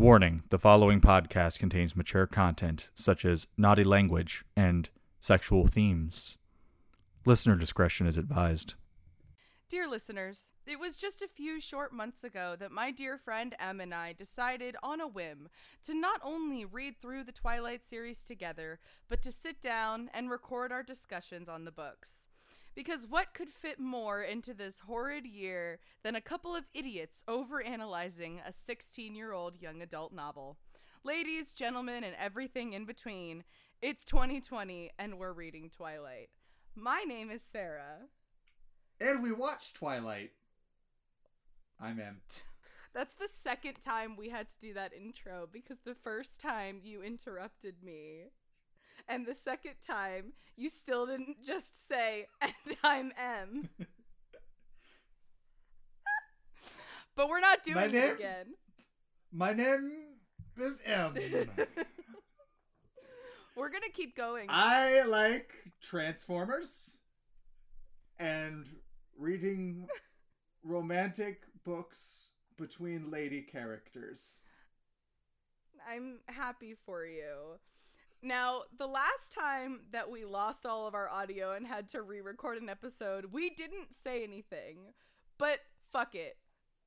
Warning the following podcast contains mature content such as naughty language and sexual themes. Listener discretion is advised. Dear listeners, it was just a few short months ago that my dear friend Em and I decided on a whim to not only read through the Twilight series together, but to sit down and record our discussions on the books. Because what could fit more into this horrid year than a couple of idiots overanalyzing a 16 year old young adult novel? Ladies, gentlemen, and everything in between, it's 2020 and we're reading Twilight. My name is Sarah. And we watched Twilight. I'm Em. That's the second time we had to do that intro because the first time you interrupted me. And the second time you still didn't just say, and I'm Em. but we're not doing My it name- again. My name is Em. We're gonna keep going. I like Transformers and reading romantic books between lady characters. I'm happy for you. Now, the last time that we lost all of our audio and had to re record an episode, we didn't say anything. But fuck it.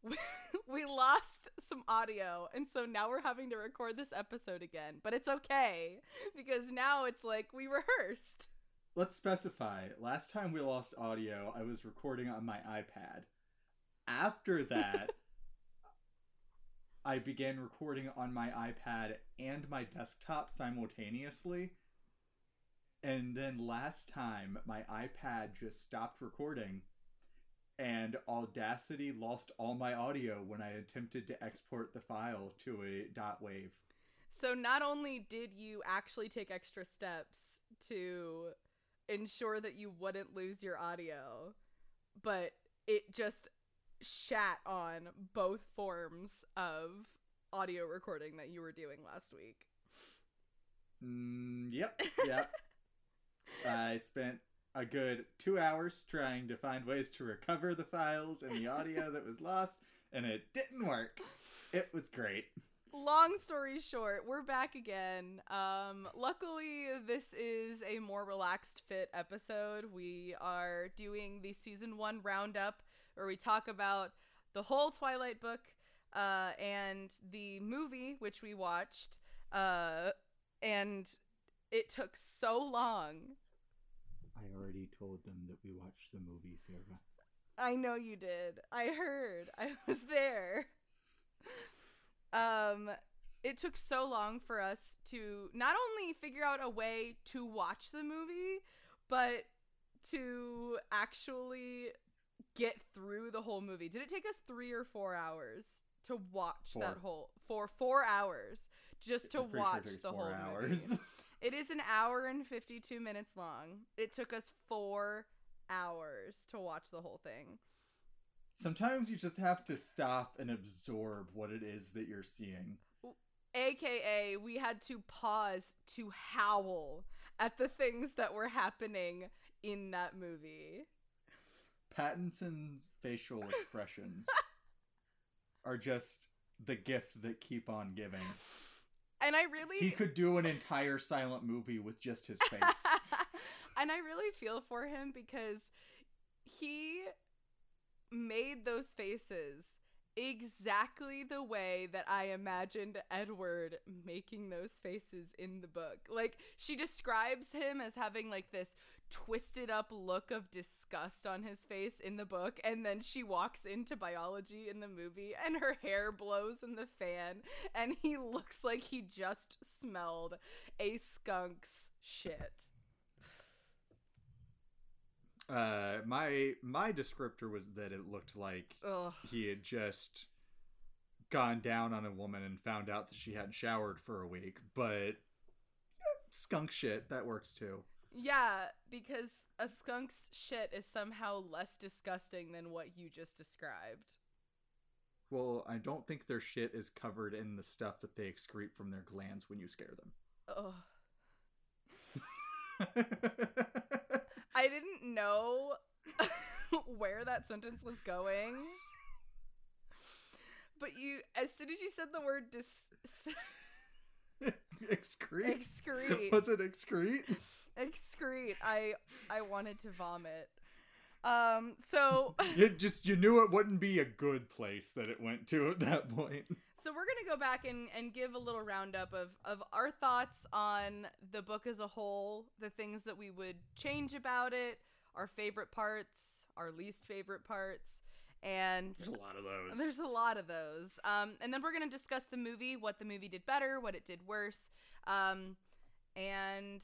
we lost some audio, and so now we're having to record this episode again. But it's okay, because now it's like we rehearsed. Let's specify. Last time we lost audio, I was recording on my iPad. After that, I began recording on my iPad and my desktop simultaneously. And then last time, my iPad just stopped recording, and Audacity lost all my audio when I attempted to export the file to a dot wave. So not only did you actually take extra steps to ensure that you wouldn't lose your audio, but it just shat on both forms of audio recording that you were doing last week. Mm, yep, yep. I spent a good two hours trying to find ways to recover the files and the audio that was lost, and it didn't work. It was great. Long story short, we're back again. Um, luckily, this is a more relaxed fit episode. We are doing the season one roundup where we talk about the whole Twilight book uh, and the movie, which we watched. Uh, and it took so long. I already told them that we watched the movie, Sarah. I know you did. I heard. I was there. Um, it took so long for us to not only figure out a way to watch the movie, but to actually get through the whole movie. Did it take us three or four hours to watch that whole for four hours just to I'm sure watch the four whole movie? It is an hour and 52 minutes long. It took us four hours to watch the whole thing. Sometimes you just have to stop and absorb what it is that you're seeing. AKA, we had to pause to howl at the things that were happening in that movie. Pattinson's facial expressions are just the gift that keep on giving. And I really. He could do an entire silent movie with just his face. and I really feel for him because he made those faces exactly the way that I imagined Edward making those faces in the book. Like she describes him as having like this twisted up look of disgust on his face in the book and then she walks into biology in the movie and her hair blows in the fan and he looks like he just smelled a skunk's shit. Uh, my my descriptor was that it looked like Ugh. he had just gone down on a woman and found out that she hadn't showered for a week. But eh, skunk shit that works too. Yeah, because a skunk's shit is somehow less disgusting than what you just described. Well, I don't think their shit is covered in the stuff that they excrete from their glands when you scare them. Ugh. I didn't know where that sentence was going. but you as soon as you said the word dis excrete. excrete Was it excrete? excrete, I I wanted to vomit. Um so you just you knew it wouldn't be a good place that it went to at that point. So we're gonna go back and, and give a little roundup of, of our thoughts on the book as a whole, the things that we would change about it, our favorite parts, our least favorite parts, and There's a lot of those. there's a lot of those. Um, and then we're gonna discuss the movie, what the movie did better, what it did worse, um, and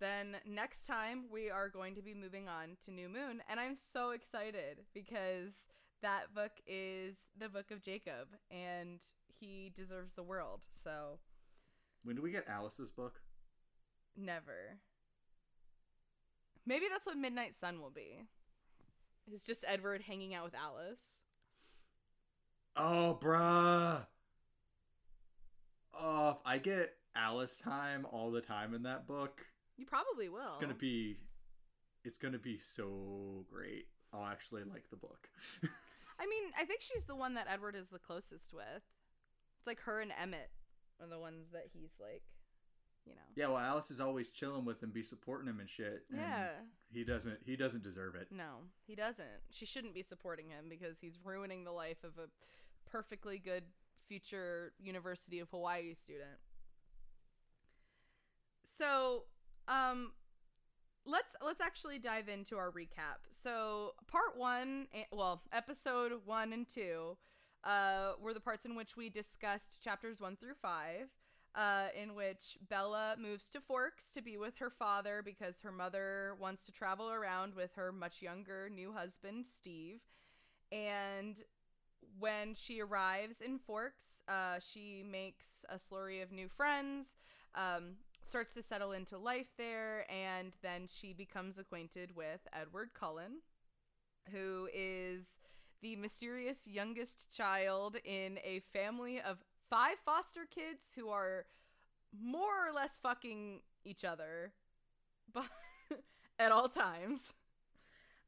then next time we are going to be moving on to New Moon, and I'm so excited because that book is the book of Jacob, and he deserves the world. So when do we get Alice's book? never. Maybe that's what Midnight Sun will be. It's just Edward hanging out with Alice. Oh, bruh. Oh, I get Alice time all the time in that book, You probably will. it's gonna be, it's gonna be so great. I'll actually like the book. I mean, I think she's the one that Edward is the closest with. It's like her and Emmett are the ones that he's like, you know. yeah, well, Alice is always chilling with him, be supporting him and shit. and Yeah. he doesn't. He doesn't deserve it. No, he doesn't. She shouldn't be supporting him because he's ruining the life of a perfectly good future University of Hawaii student. So, um let's let's actually dive into our recap. So, part 1, eh, well, episode 1 and 2 uh were the parts in which we discussed chapters 1 through 5. Uh, in which Bella moves to Forks to be with her father because her mother wants to travel around with her much younger new husband, Steve. And when she arrives in Forks, uh, she makes a slurry of new friends, um, starts to settle into life there, and then she becomes acquainted with Edward Cullen, who is the mysterious youngest child in a family of five foster kids who are more or less fucking each other but at all times.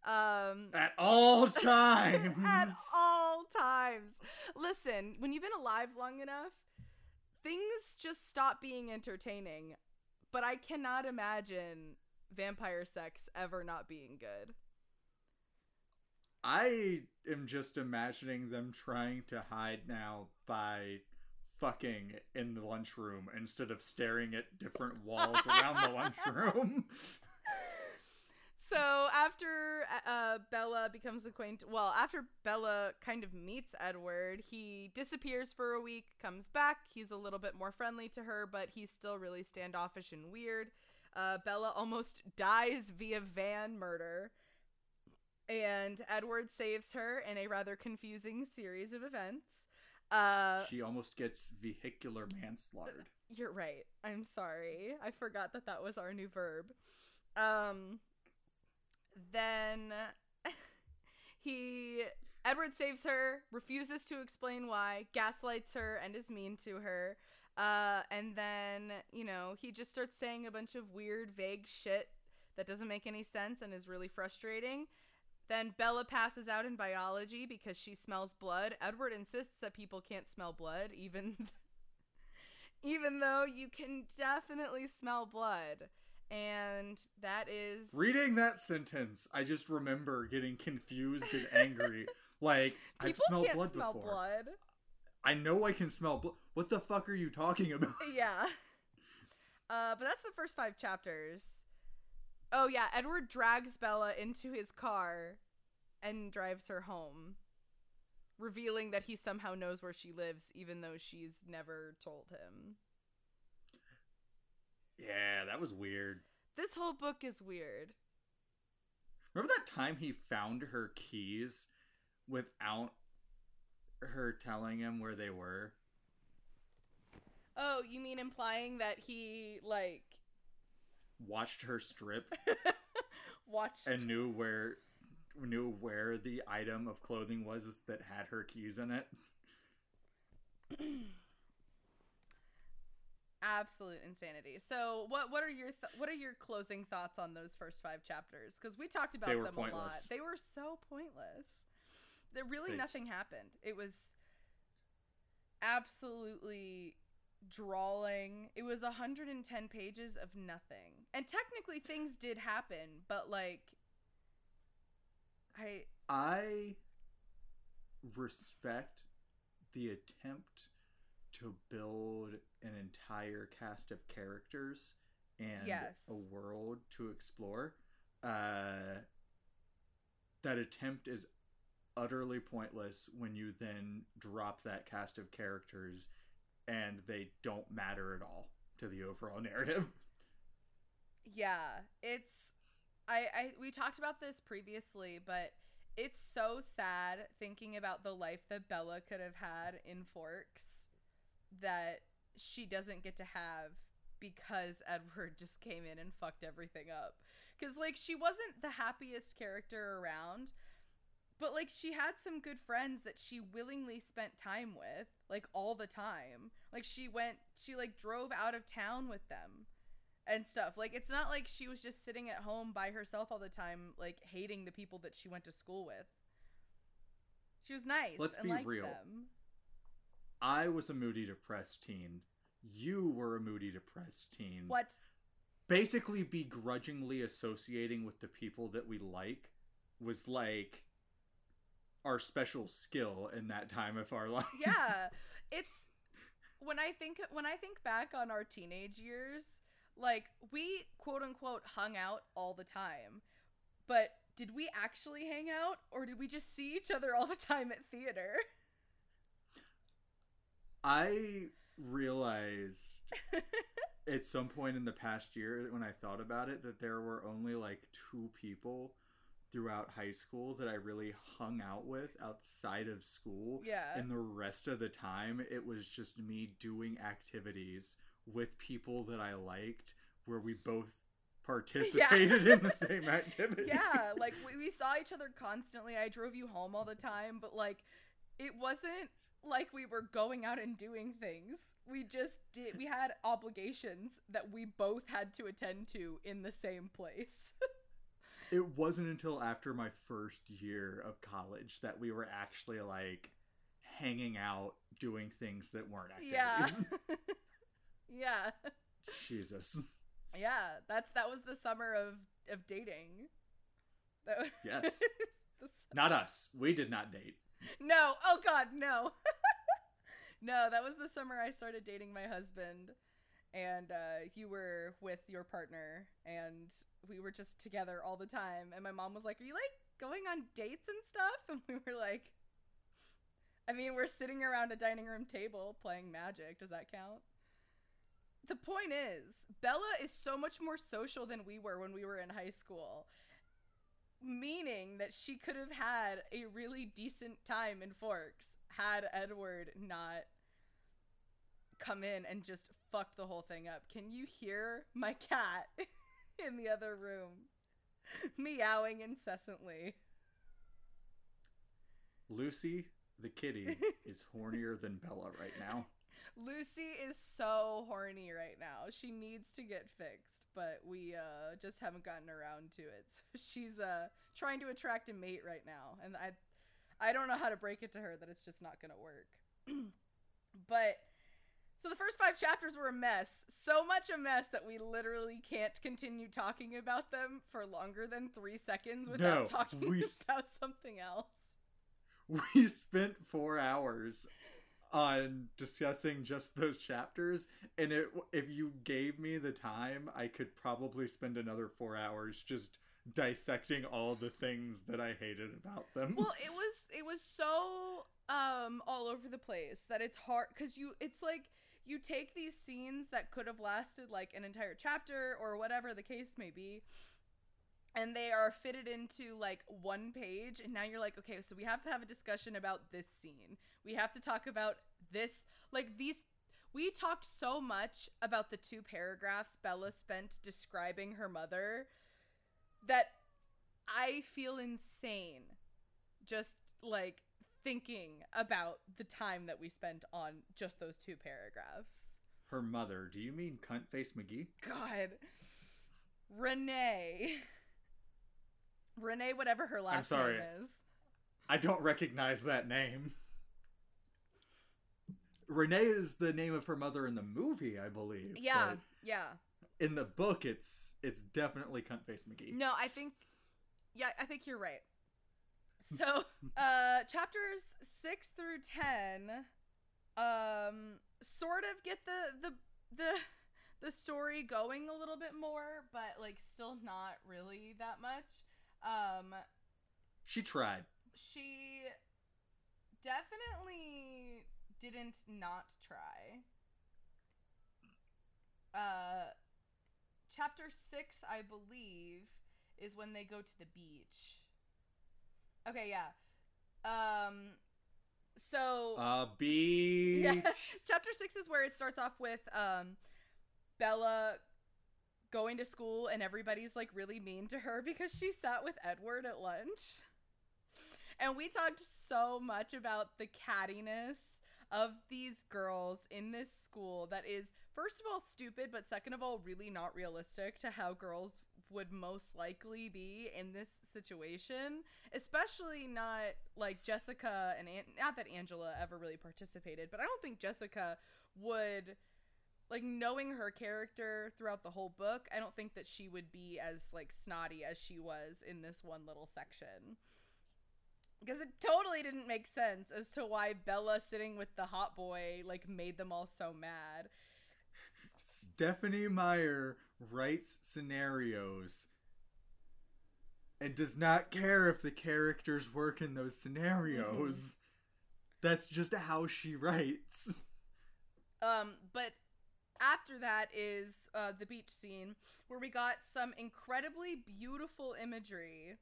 Um At all times. at all times. Listen, when you've been alive long enough, things just stop being entertaining. But I cannot imagine vampire sex ever not being good. I am just imagining them trying to hide now by fucking in the lunchroom instead of staring at different walls around the lunchroom. So after uh, Bella becomes acquainted, well, after Bella kind of meets Edward, he disappears for a week, comes back. He's a little bit more friendly to her, but he's still really standoffish and weird. Uh, Bella almost dies via van murder, and Edward saves her in a rather confusing series of events. Uh, she almost gets vehicular manslaughter. you're right. I'm sorry. I forgot that that was our new verb. Um then he Edward saves her, refuses to explain why, gaslights her and is mean to her. Uh and then, you know, he just starts saying a bunch of weird vague shit that doesn't make any sense and is really frustrating. Then Bella passes out in biology because she smells blood. Edward insists that people can't smell blood even even though you can definitely smell blood. And that is Reading that sentence, I just remember getting confused and angry. like I've smelled blood smell before. blood. I know I can smell blood. What the fuck are you talking about? Yeah. Uh, but that's the first five chapters. Oh yeah, Edward drags Bella into his car and drives her home, revealing that he somehow knows where she lives, even though she's never told him. Yeah, that was weird. This whole book is weird. Remember that time he found her keys without her telling him where they were? Oh, you mean implying that he like Watched her strip watched and knew where knew where the item of clothing was that had her keys in it. absolute insanity. So, what what are your th- what are your closing thoughts on those first five chapters? Because we talked about them a lot. They were so pointless. There really They nothing just- happened. It was absolutely drawling. It was 110 pages of nothing. And technically things did happen, but like I I respect the attempt to build an entire cast of characters and Yes. a world to explore. Uh, that attempt is utterly pointless when you then drop that cast of characters and they don't matter at all to the overall narrative. Yeah, it's I I we talked about this previously, but it's so sad thinking about the life that Bella could have had in Forks that she doesn't get to have because Edward just came in and fucked everything up. Cuz like she wasn't the happiest character around, but like she had some good friends that she willingly spent time with, like all the time. Like she went she like drove out of town with them and stuff. Like it's not like she was just sitting at home by herself all the time, like hating the people that she went to school with. She was nice Let's and be real. them. I was a moody, depressed teen. You were a moody, depressed teen. What? basically begrudgingly associating with the people that we like was like our special skill in that time of our life. Yeah. it's when I think when I think back on our teenage years, like we quote unquote hung out all the time. But did we actually hang out or did we just see each other all the time at theater? I realized at some point in the past year when I thought about it that there were only like two people throughout high school that I really hung out with outside of school. Yeah. And the rest of the time, it was just me doing activities with people that I liked where we both participated in the same activity. yeah, like we, we saw each other constantly. I drove you home all the time, but like it wasn't like we were going out and doing things. We just did we had obligations that we both had to attend to in the same place. It wasn't until after my first year of college that we were actually like hanging out, doing things that weren't activities. yeah. Jesus. Yeah, that's that was the summer of of dating. That was Yes. Not us. We did not date. No. Oh God, no. no, that was the summer I started dating my husband, and uh, you were with your partner, and we were just together all the time. And my mom was like, "Are you like going on dates and stuff?" And we were like, "I mean, we're sitting around a dining room table playing Magic. Does that count?" The point is, Bella is so much more social than we were when we were in high school meaning that she could have had a really decent time in Forks had Edward not come in and just fuck the whole thing up. Can you hear my cat in the other room meowing incessantly? Lucy, the kitty, is hornier than Bella right now. Lucy is so horny right now. She needs to get fixed, but we uh just haven't gotten around to it. So she's uh trying to attract a mate right now, and I I don't know how to break it to her that it's just not going to work. but so the first 5 chapters were a mess. So much a mess that we literally can't continue talking about them for longer than 3 seconds without No, talking about something else. We spent four hours on discussing just those chapters, and it, if you gave me the time, I could probably spend another four hours just dissecting all the things that I hated about them. well it was it was so um all over the place that it's hard because you it's like you take these scenes that could have lasted like an entire chapter or whatever the case may be and they are fitted into like one page and now you're like okay so we have to have a discussion about this scene we have to talk about this like these we talked so much about the two paragraphs bella spent describing her mother that i feel insane just like thinking about the time that we spent on just those two paragraphs Her mother, do you mean Cunt Face McGee? God. Renee. Renee, whatever her last sorry. name is. I don't recognize that name. Renee is the name of her mother in the movie, I believe. Yeah, yeah. in the book, it's it's definitely Cunt Face McGee. No, I think yeah, I think you're right. So, uh chapters 6 through 10 um sort of get the the the the story going a little bit more, but like still not really that much. Um She tried. she definitely didn't not try. Uh, chapter six, I believe, is when they go to the beach. Okay, yeah. Um, so Uh, beach. yeah, chapter six is where it starts off with um, Bella going to school and everybody's like really mean to her because she sat with Edward at lunch. And we talked so much about the cattiness of these girls in this school that is, first of all, stupid, but second of all, really not realistic to how girls would most likely be in this situation. Especially not like Jessica and An- not that Angela ever really participated, but I don't think Jessica would like knowing her character throughout the whole book i don't think that she would be as like snotty as she was in this one little section because it totally didn't make sense as to why bella sitting with the hot boy like made them all so mad Stephanie Meyer writes scenarios and does not care if the characters work in those scenarios. That's just how she writes. Um, but after that is uh, the beach scene where we got some incredibly beautiful imagery.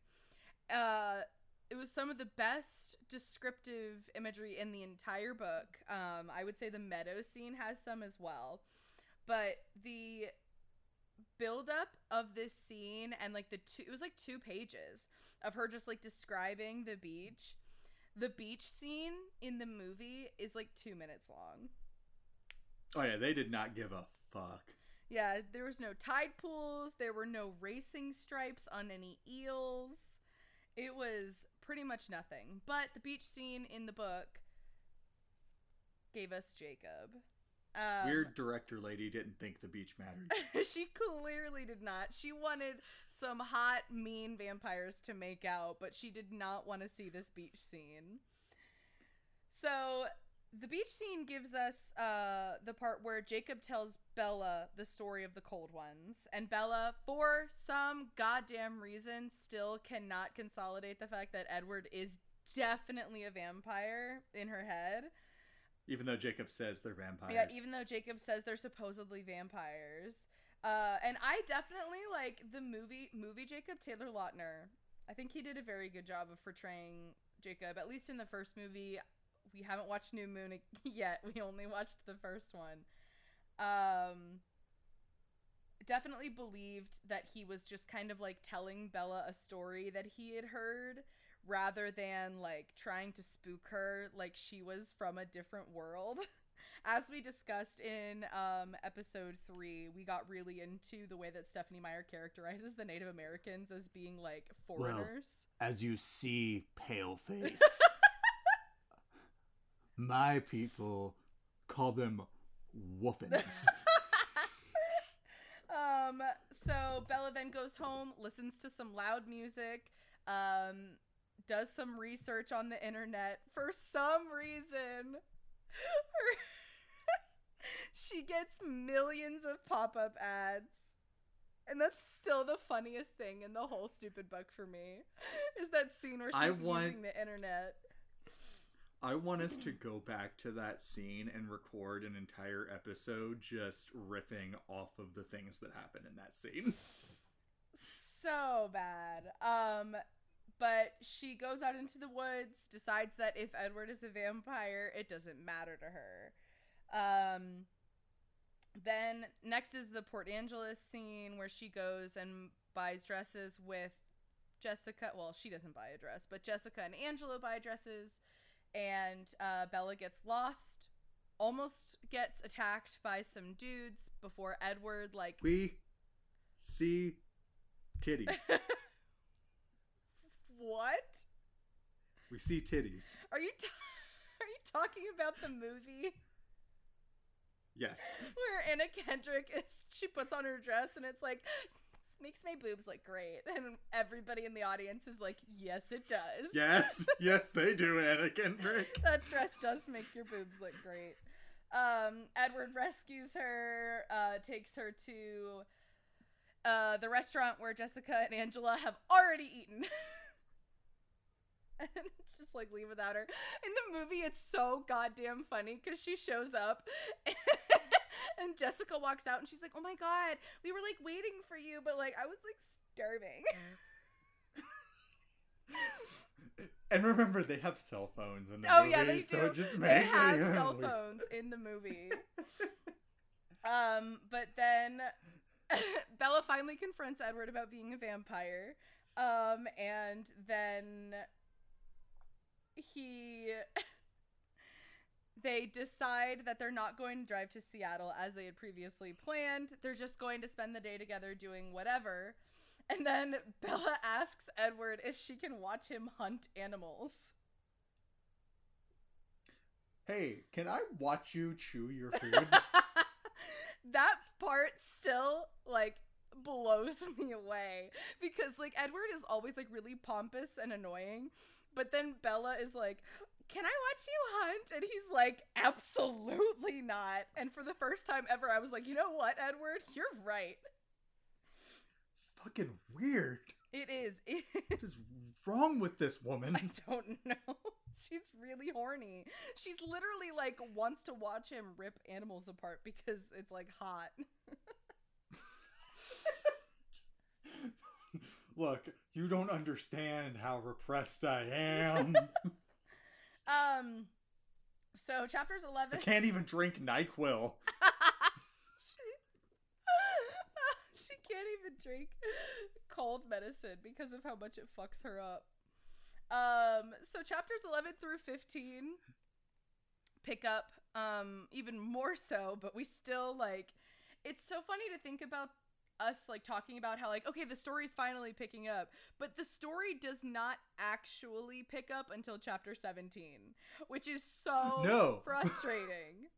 Uh, it was some of the best descriptive imagery in the entire book. Um, I would say the meadow scene has some as well, but the buildup of this scene and like the two, it was like two pages of her just like describing the beach. The beach scene in the movie is like two minutes long. Oh yeah, they did not give a fuck. Yeah, there was no tide pools, there were no racing stripes on any eels. It was pretty much nothing. But the beach scene in the book gave us Jacob. Um, Weird director lady didn't think the beach mattered. she clearly did not. She wanted some hot, mean vampires to make out, but she did not want to see this beach scene. So the beach scene gives us uh, the part where Jacob tells Bella the story of the cold ones, and Bella, for some goddamn reason, still cannot consolidate the fact that Edward is definitely a vampire in her head. Even though Jacob says they're vampires. Yeah, even though Jacob says they're supposedly vampires. Uh, and I definitely like the movie movie Jacob Taylor Lautner. I think he did a very good job of portraying Jacob, at least in the first movie. We haven't watched New Moon yet. We only watched the first one. Um, definitely believed that he was just kind of like telling Bella a story that he had heard rather than like trying to spook her like she was from a different world. As we discussed in um, episode three, we got really into the way that Stephanie Meyer characterizes the Native Americans as being like foreigners. As you see, pale face. My people call them woofins. um, so Bella then goes home, listens to some loud music, um, does some research on the internet. For some reason, she gets millions of pop up ads. And that's still the funniest thing in the whole stupid book for me. Is that scene where she's want- using the internet. I want us to go back to that scene and record an entire episode just riffing off of the things that happen in that scene. so bad. Um, but she goes out into the woods, decides that if Edward is a vampire, it doesn't matter to her. Um, then next is the Port Angeles scene where she goes and buys dresses with Jessica. Well, she doesn't buy a dress, but Jessica and Angela buy dresses, and uh, Bella gets lost. Almost gets attacked by some dudes before Edward like We see titties. what? We see titties. Are you t- are you talking about the movie? Yes. where Anna Kendrick is she puts on her dress and it's like "This makes my boobs look great and everybody in the audience is like yes it does Yes. yes, they do, Anna Kendrick. that dress does make your boobs look great um edward rescues her uh takes her to uh the restaurant where jessica and angela have already eaten and just like leave without her in the movie it's so goddamn funny because she shows up and jessica walks out and she's like oh my god we were like waiting for you but like i was like starving And remember, they have cell phones in the Oh movie, yeah, they do. it just they have cell phones in the movie. um, but then Bella finally confronts Edward about being a vampire. Um, and then he they decide that they're not going to drive to Seattle as they had previously planned. They're just going to spend the day together doing whatever. And then Bella asks Edward if she can watch him hunt animals. Hey, can I watch you chew your food? that part still like blows me away because like Edward is always like really pompous and annoying, but then Bella is like, "Can I watch you hunt?" and he's like, "Absolutely not." And for the first time ever, I was like, "You know what, Edward? You're right. Fucking weird. It is. It, What is wrong with this woman? I don't know. She's really horny. She's literally like wants to watch him rip animals apart because it's like hot. Look, you don't understand how repressed I am. Um so chapters I 11 can't even drink NyQuil. she can't even drink cold medicine because of how much it fucks her up. Um, so chapters 11 through 15 pick up um even more so, but we still like it's so funny to think about us like talking about how like okay, the story's finally picking up, but the story does not actually pick up until chapter 17, which is so No. frustrating.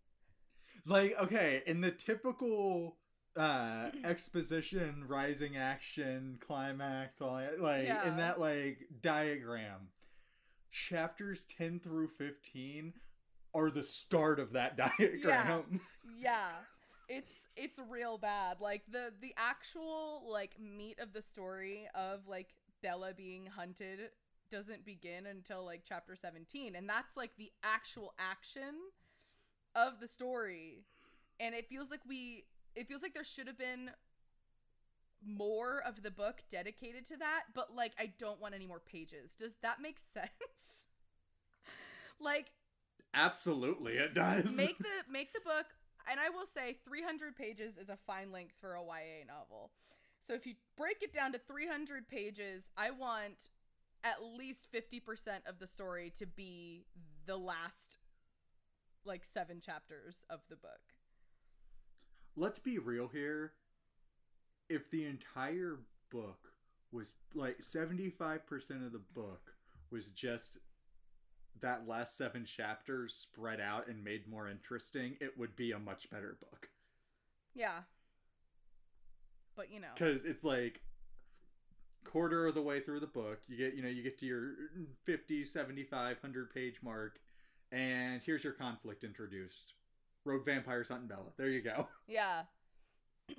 Like, okay, in the typical uh exposition, rising action, climax, all like Yeah. in that like diagram, chapters 10 through 15 are the start of that diagram. yeah it's it's real bad. Like the the actual like meat of the story of like bella being hunted doesn't begin until like chapter 17 and that's like the actual action of the story. And it feels like we it feels like there should have been more of the book dedicated to that but like i don't want any more pages. Does that make sense? Like Absolutely, it does. make the make the book and i will say 300 pages is a fine length for a ya novel so if you break it down to 300 pages i want at least 50% of the story to be the last like seven chapters of the book Let's be real here. If the entire book was like 75% of the book was just that last seven chapters spread out and made more interesting, it would be a much better book. yeah. But you know. Because it's like quarter of the way through the book you get you know you get to your 50 75 100 page mark and here's your conflict introduced. Rogue vampires hunting bella there you go. Yeah.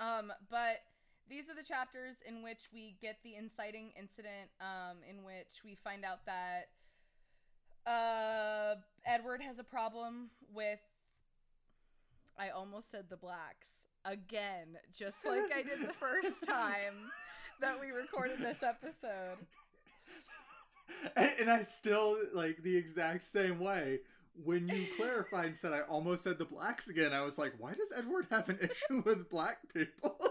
um, but these are the chapters in which we get the inciting incident, um, in which we find out that uh Edward has a problem with I almost said the blacks again, just like I did the first time that we recorded this episode. and, and i still like the exact same way when you clarified and said i almost said the blacks again i was like why does edward have an issue with black people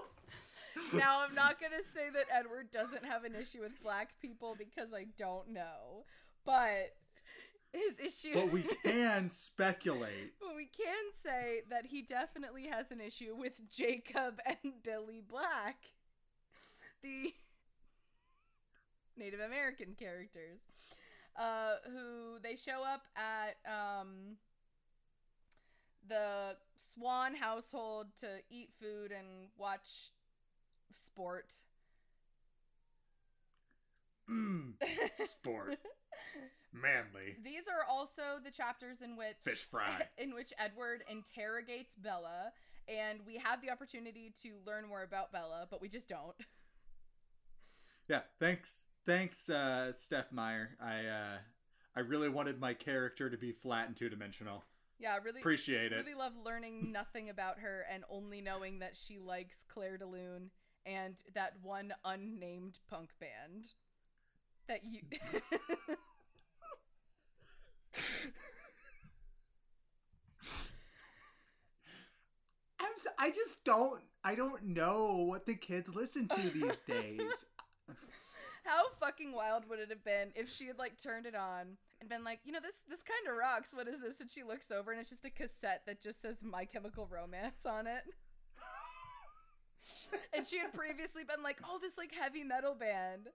Now I'm not gonna say that Edward doesn't have an issue with black people because I don't know, but his issue. but we can speculate but we can say that he definitely has an issue with Jacob and Billy Black, the Native American characters, uh, who they show up at um, the Swan household to eat food and watch sport. Mm, sport. Manly. These are also the chapters in which Fish fry. in which Edward interrogates Bella, and we have the opportunity to learn more about Bella, but we just don't. Yeah, thanks, thanks, uh, Steph Meyer. I, uh, I really wanted my character to be flat and two dimensional. Yeah, really Appreciate it. really love learning nothing about her and only knowing that she likes Clair de Lune and that one unnamed punk band that you I'm, s- I just don't. I don't know what the kids listen to these days. How fucking wild would it have been if she had like turned it on and been like, you know, this this kind of rocks. What is this? And she looks over and it's just a cassette that just says My Chemical Romance on it. and she had previously been like, oh, this like heavy metal band.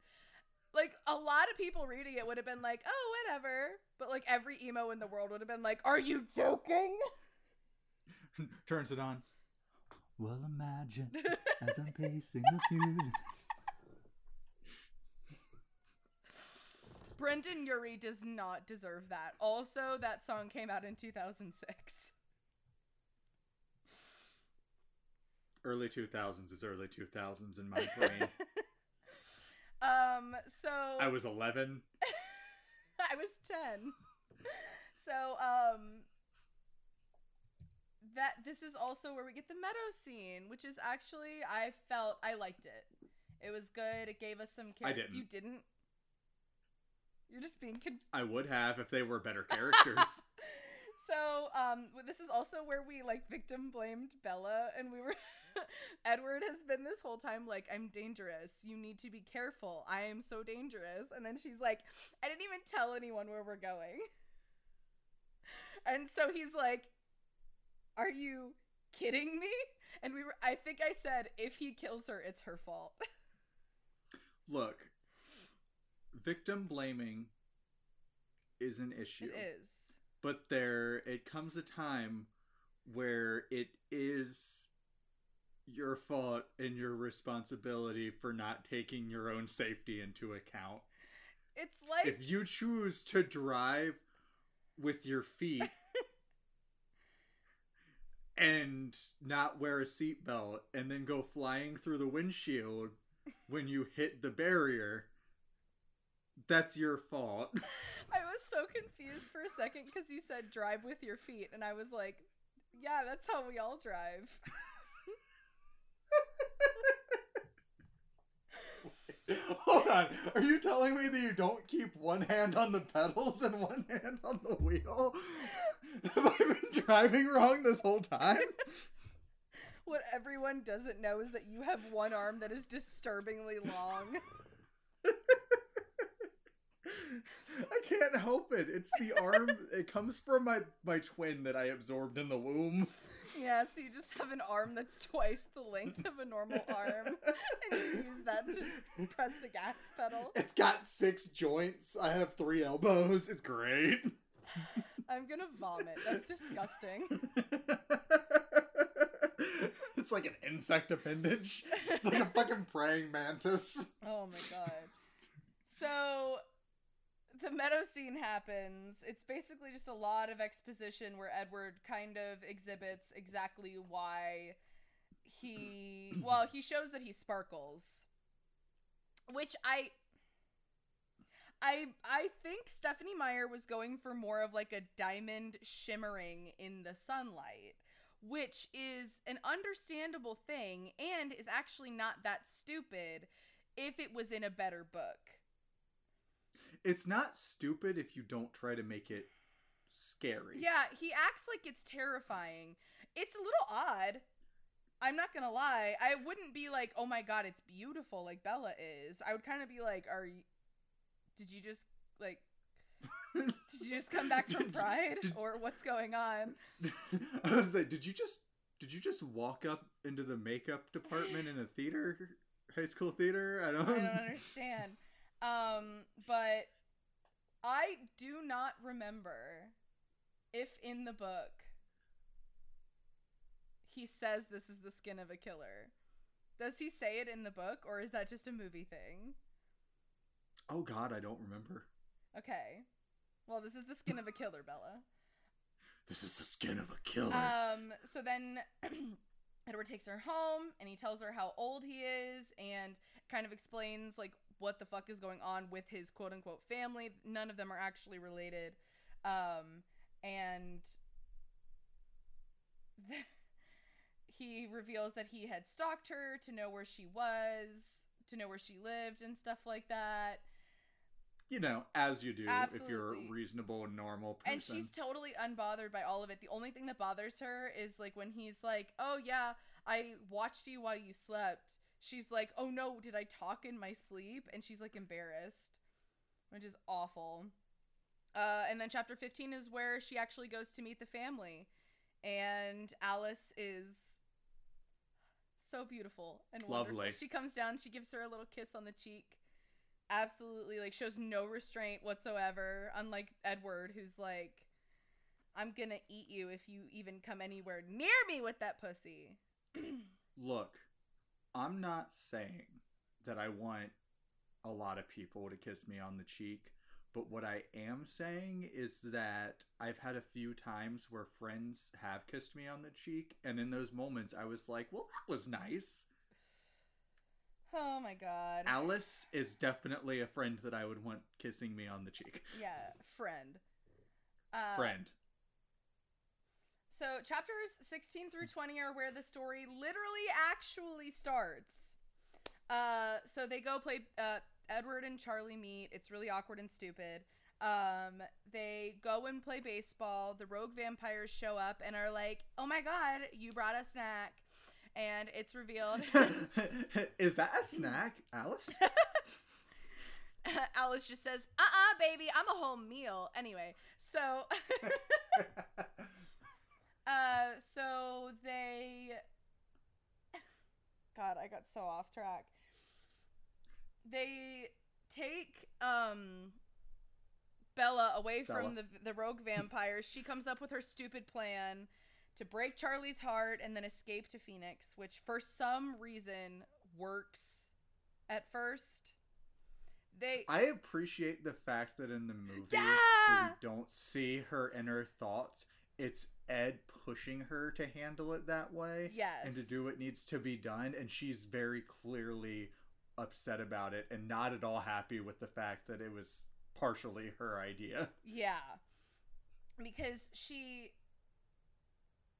Like a lot of people reading it would have been like, oh, whatever. But like every emo in the world would have been like, are you joking? Turns it on. Well, imagine as I'm pacing the pews. Brendon Urie does not deserve that. Also, that song came out in 2006. Early 2000s is early 2000s in my brain. Um, so I was 11. I was 10. So, um that this is also where we get the meadow scene, which is actually I felt I liked it. It was good. It gave us some I char- didn't. You didn't? You're just being con- I would have if they were better characters. So, um, this is also where we like victim blamed Bella, and we were. Edward has been this whole time like, I'm dangerous. You need to be careful. I am so dangerous. And then she's like, I didn't even tell anyone where we're going. And so he's like, Are you kidding me? And we were, I think I said, if he kills her, it's her fault. Look, victim blaming is an issue. it is. But there it comes a time where it is your fault and your responsibility for not taking your own safety into account. It's like. If you choose to drive with your feet and not wear a seatbelt and then go flying through the windshield when you hit the barrier, that's your fault. I was so confused for a second because you said drive with your feet, and I was like, yeah, that's how we all drive. Hold on. Are you telling me that you don't keep one hand on the pedals and one hand on the wheel? Have I been driving wrong this whole time? What everyone doesn't know is that you have one arm that is disturbingly long. I can't help it. It's the arm. It comes from my my twin that I absorbed in the womb. yeah, so you just have an arm that's twice the length of a normal arm, and you use that to press the gas pedal. It's got six joints. I have three elbows. It's great. I'm gonna vomit. That's disgusting. it's like an insect appendage. It's like a fucking praying mantis. Oh my god. So the meadow scene happens. It's basically just a lot of exposition where Edward kind of exhibits exactly why he well, he shows that he sparkles. Which I I I think Stephanie Meyer was going for more of like a diamond shimmering in the sunlight, which is an understandable thing and is actually not that stupid if it was in a better book. It's not stupid if you don't try to make it scary. Yeah, he acts like it's terrifying. It's a little odd. I'm not gonna lie. I wouldn't be like, "Oh my god, it's beautiful," like Bella is. I would kind of be like, "Are you? Did you just like? Did you just come back from Pride, or what's going on?" I was gonna did you just did you just walk up into the makeup department in a theater, high school theater? I don't. I don't understand. Um, but I do not remember if in the book he says this is the skin of a killer. Does he say it in the book or is that just a movie thing? Oh God, I don't remember. Okay. Well, this is the skin of a killer, Bella. This is the skin of a killer. Um, so then Edward takes her home and he tells her how old he is and kind of explains like what the fuck is going on with his quote unquote family. None of them are actually related. Um, and he reveals that he had stalked her to know where she was, to know where she lived and stuff like that. you know, as you do if you're a reasonable and normal person. And she's totally unbothered by all of it. The only thing that bothers her is like when he's like, "Oh yeah, I watched you while you slept." She's like, "Oh no, did I talk in my sleep?" And she's like embarrassed, which is awful. Uh, and then chapter 15 is where she actually goes to meet the family. And Alice is so beautiful and wonderful. Lovely. She comes down, she gives her a little kiss on the cheek. Absolutely, like shows no restraint whatsoever. Unlike Edward, who's like, "I'm gonna eat you if you even come anywhere near me with that pussy." Look, I'm not saying that I want a lot of people to kiss me on the cheek, but what I am saying is that I've had a few times where friends have kissed me on the cheek, and in those moments I was like, well, that was nice. Oh my god. Alice is definitely a friend that I would want kissing me on the cheek. Yeah, friend. Uh, Friend. So chapters 16 through 20 are where the story literally actually starts. Uh, so they go play. Uh, Edward and Charlie meet. It's really awkward and stupid. Um, they go and play baseball. The rogue vampires show up and are like, "Oh my god, you brought a snack!" And it's revealed. is that a snack, Alice? Alice just says, "Uh-uh, baby, I'm a whole meal." Anyway, so uh so they God, I got so off track. They take um Bella away from the the rogue vampires. she comes up with her stupid plan to break Charlie's heart and then escape to Phoenix, which for some reason works at first. They I appreciate the fact that in the movie Yeah! we don't see her inner thoughts. It's Ed pushing her to handle it that way yes. and to do what needs to be done, and she's very clearly upset about it and not at all happy with the fact that it was partially her idea. Yeah. Because she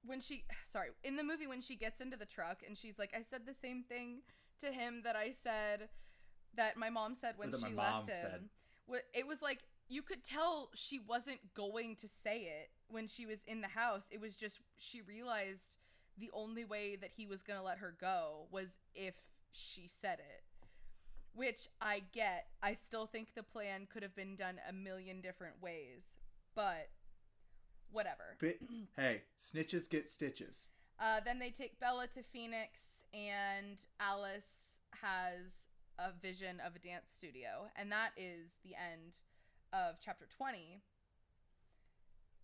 when she sorry, in the movie when she gets into the truck and she's like I said the same thing to him that I said that my mom said when she left him. said. It was like you could tell she wasn't going to say it when she was in the house. It was just she realized the only way that he was going to let her go was if she said it. Which I get. I still think the plan could have been done a million different ways. But whatever. But hey, snitches get stitches. Uh, then they take Bella to Phoenix, and Alice has a vision of a dance studio, and that is the end of chapter 20.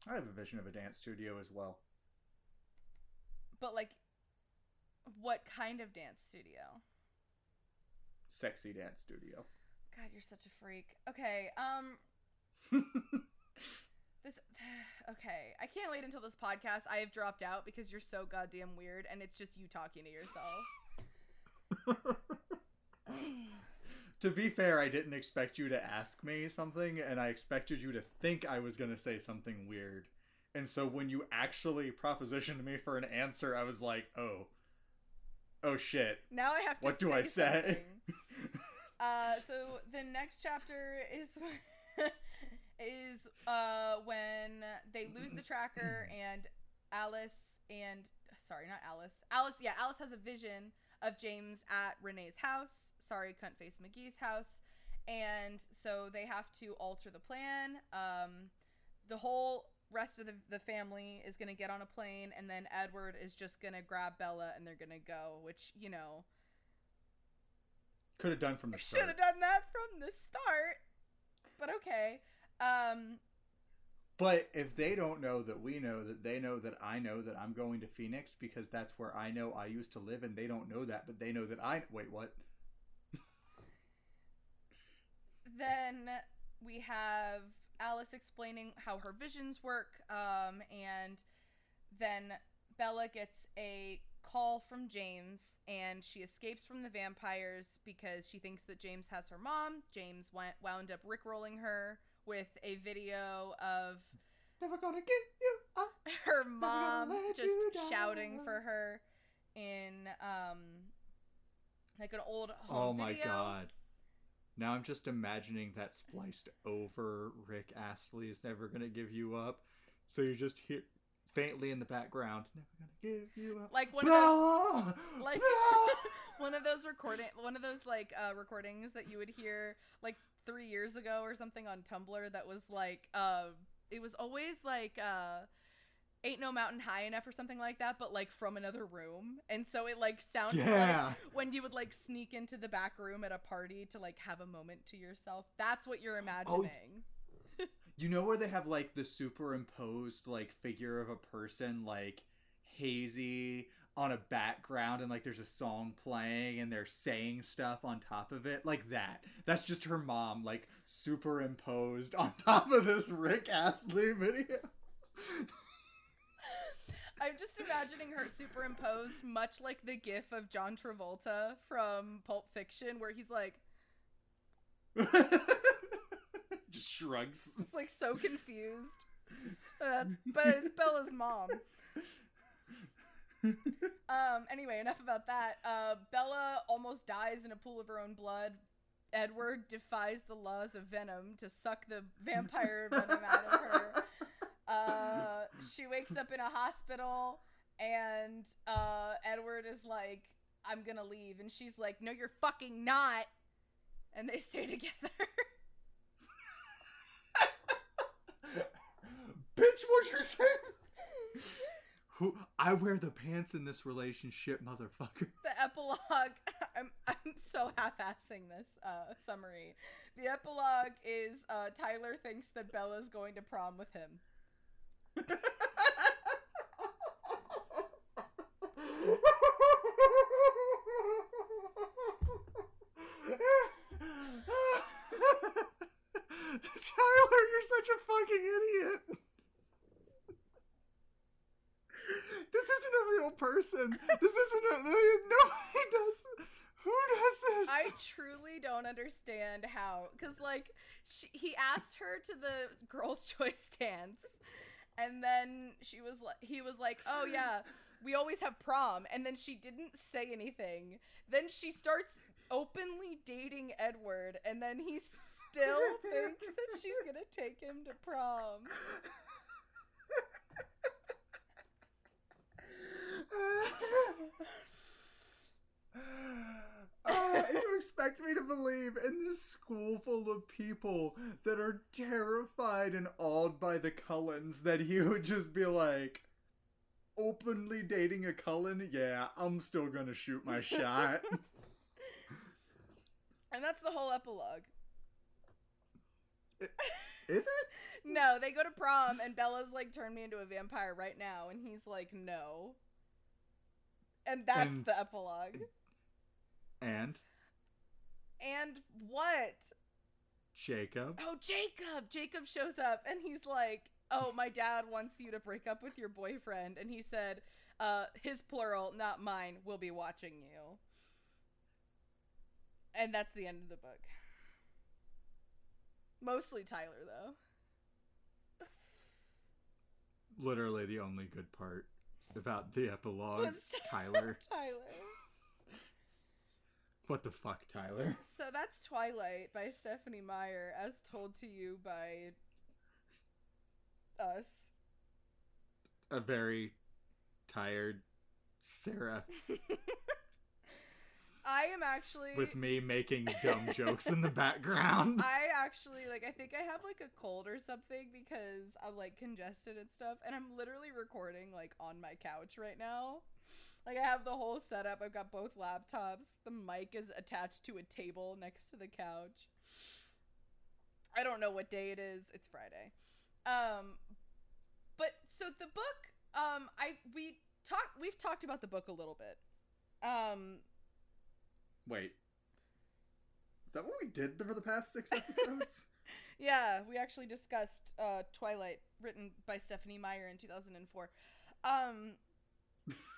I have a vision of a dance studio as well. But, like, what kind of dance studio? Sexy dance studio. God, you're such a freak. Okay, um, this. Okay, I can't wait until this podcast. I have dropped out because you're so goddamn weird, and it's just you talking to yourself. to be fair, I didn't expect you to ask me something, and I expected you to think I was going to say something weird. And so when you actually propositioned me for an answer, I was like, oh. Oh shit. Now I have to What do I say? Uh, so the next chapter is is uh when they lose the tracker and Alice and sorry, not Alice. Alice, yeah, Alice has a vision of James at Renee's house. Sorry, cunt face McGee's house. And so they have to alter the plan. Um, the whole rest of the, the family is going to get on a plane, and then Edward is just going to grab Bella and they're going to go, which, you know, Could have done from the should start. have done that from the start. But okay. Um But if they don't know that we know that they know that I know that I'm going to Phoenix because that's where I know I used to live and they don't know that, but they know that I wait, what? then we have Alice explaining how her visions work, um, and then Bella gets a call from James, and she escapes from the vampires because she thinks that James has her mom. James went, wound up rickrolling her with a video of Never gonna give you up. her mom just shouting for her in um like an old home Oh my video. god. Now I'm just imagining that spliced over Rick Astley's Never Gonna Give You Up. So you just hear faintly in the background, Never Gonna Give You Up. Like one of those like one of those recording one of those like uh recordings that you would hear like 3 years ago or something on Tumblr that was like uh it was always like uh Ain't no mountain high enough or something like that, but like from another room. And so it like sounded Yeah. like when you would like sneak into the back room at a party to like have a moment to yourself. That's what Oh, you're imagining. You know where they have like the superimposed like figure of a person like hazy on a background and like there's a song playing and they're saying stuff on top of it like that. That's just her mom like superimposed on top of this Rick Astley video. I'm just imagining her superimposed, much like the gif of John Travolta from Pulp Fiction, where he's like, just shrugs. just like so confused. That's but it's Bella's mom. Um. Anyway, enough about that. Uh, Bella almost dies in a pool of her own blood. Edward defies the laws of venom to suck the vampire venom out of her. Uh, she wakes up in a hospital, and uh, Edward is like, "I'm gonna leave," and she's like, "No, you're fucking not." And they stay together. Bitch, what you saying? Who I wear the pants in this relationship, motherfucker. the epilogue I'm, I'm so half-assing this uh, summary the epilogue is uh, tyler thinks that bella's going to prom with him Tyler, you're such a fucking idiot. This isn't a real person. This isn't a. Nobody does. Who does this? i truly don't understand how because like she, he asked her to the girls choice dance and then she was like he was like oh yeah we always have prom and then she didn't say anything then she starts openly dating edward and then he still thinks that she's gonna take him to prom Uh, you expect me to believe in this school full of people that are terrified and awed by the Cullens that he would just be like, openly dating a Cullen? Yeah, I'm still gonna shoot my shot. and that's the whole epilogue Is it? no they go to prom and bella's like turn me into a vampire right now and he's like no and that's And- the epilogue And and what Jacob. oh jacob jacob shows up and he's like oh my dad wants you to break up with your boyfriend and he said uh his plural not mine will be watching you and that's the end of the book mostly tyler though Literally the only good part about the epilogue. Was Tyler. tyler What the fuck, Tyler? So that's Twilight by Stephenie Meyer, as told to you by us. A very tired Sarah I am actually. with me making dumb jokes in the background. I actually like. I think I have like a cold or something because I'm like congested and stuff, and I'm literally recording like on my couch right now. Like I have the whole setup. I've got both laptops. The mic is attached to a table next to the couch. I don't know what day it is. It's Friday. Um, but so the book, um, I we talked we've talked about the book a little bit. Um, Wait. Is that what we did for the past six episodes? yeah, we actually discussed uh Twilight, written by Stephenie Meyer in two thousand and four. Um,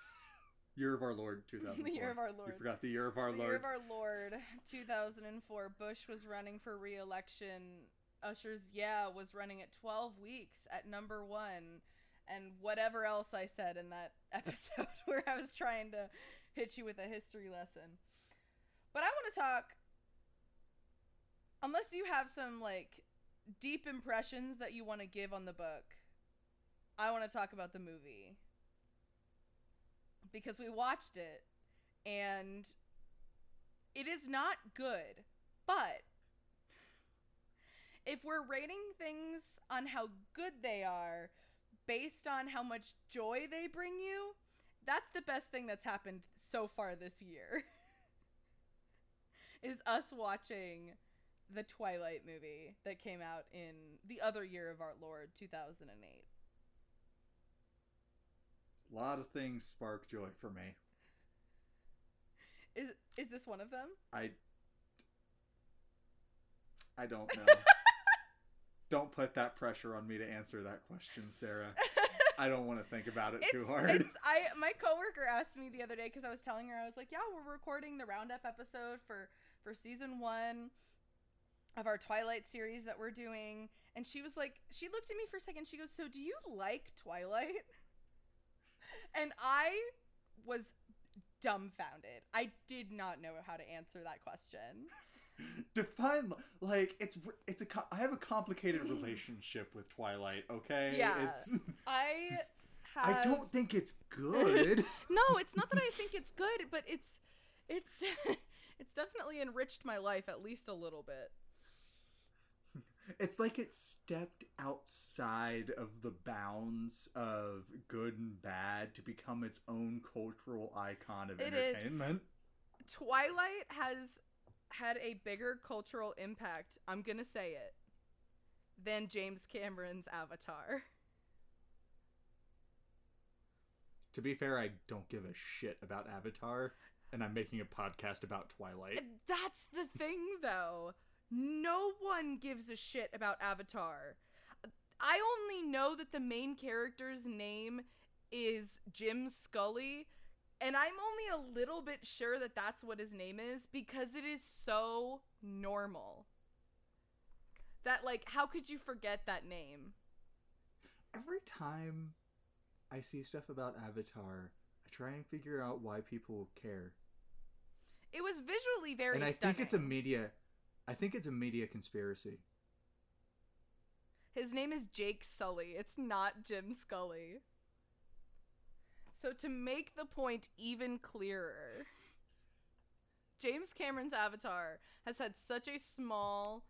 year of our Lord 2004. The year of our You Lord. forgot the year of our the Lord. year of our Lord, two thousand and four. Bush was running for re-election. Usher's yeah was running at twelve weeks at number one, and whatever else I said in that episode where I was trying to hit you with a history lesson. But I want to talk. Unless you have some like deep impressions that you want to give on the book, I want to talk about the movie because we watched it and it is not good. But if we're rating things on how good they are based on how much joy they bring you, that's the best thing that's happened so far this year. is us watching the Twilight movie that came out in the other year of our Lord, 2008. A lot of things spark joy for me. Is is this one of them? I I don't know. don't put that pressure on me to answer that question, Sarah. I don't want to think about it too hard. It's I my coworker asked me the other day because I was telling her I was like, yeah, we're recording the roundup episode for for season one of our Twilight series that we're doing, and she was like, she looked at me for a second. She goes, so do you like Twilight? And I was dumbfounded. I did not know how to answer that question. Define like it's it's a I have a complicated relationship with Twilight. Okay, Yeah. it's I have I don't think it's good. No, it's not that I think it's good, but it's it's it's definitely enriched my life at least a little bit. It's like it stepped outside of the bounds of good and bad to become its own cultural icon of It is. entertainment. Twilight has had a bigger cultural impact, I'm going to say it, than James Cameron's Avatar. To be fair, I don't give a shit about Avatar, and I'm making a podcast about Twilight. That's the thing though. No one gives a shit about Avatar. I only know that the main character's name is Jim Scully, and I'm only a little bit sure that that's what his name is because it is so normal. That, like, how could you forget that name? Every time I see stuff about Avatar, I try and figure out why people care. It was visually very and I stunning. think it's a media I think it's a media conspiracy. His name is Jake Sully. It's not Jim Scully. So to make the point even clearer, James Cameron's Avatar has had such a small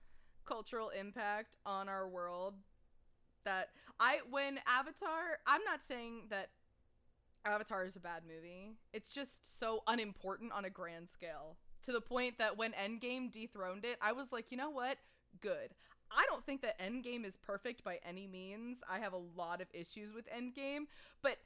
cultural impact on our world that I when Avatar, I'm not saying that Avatar is a bad movie. It's just so unimportant on a grand scale. To the point that when Endgame dethroned it, I was like, you know what? Good. I don't think that Endgame is perfect by any means. I have a lot of issues with Endgame, but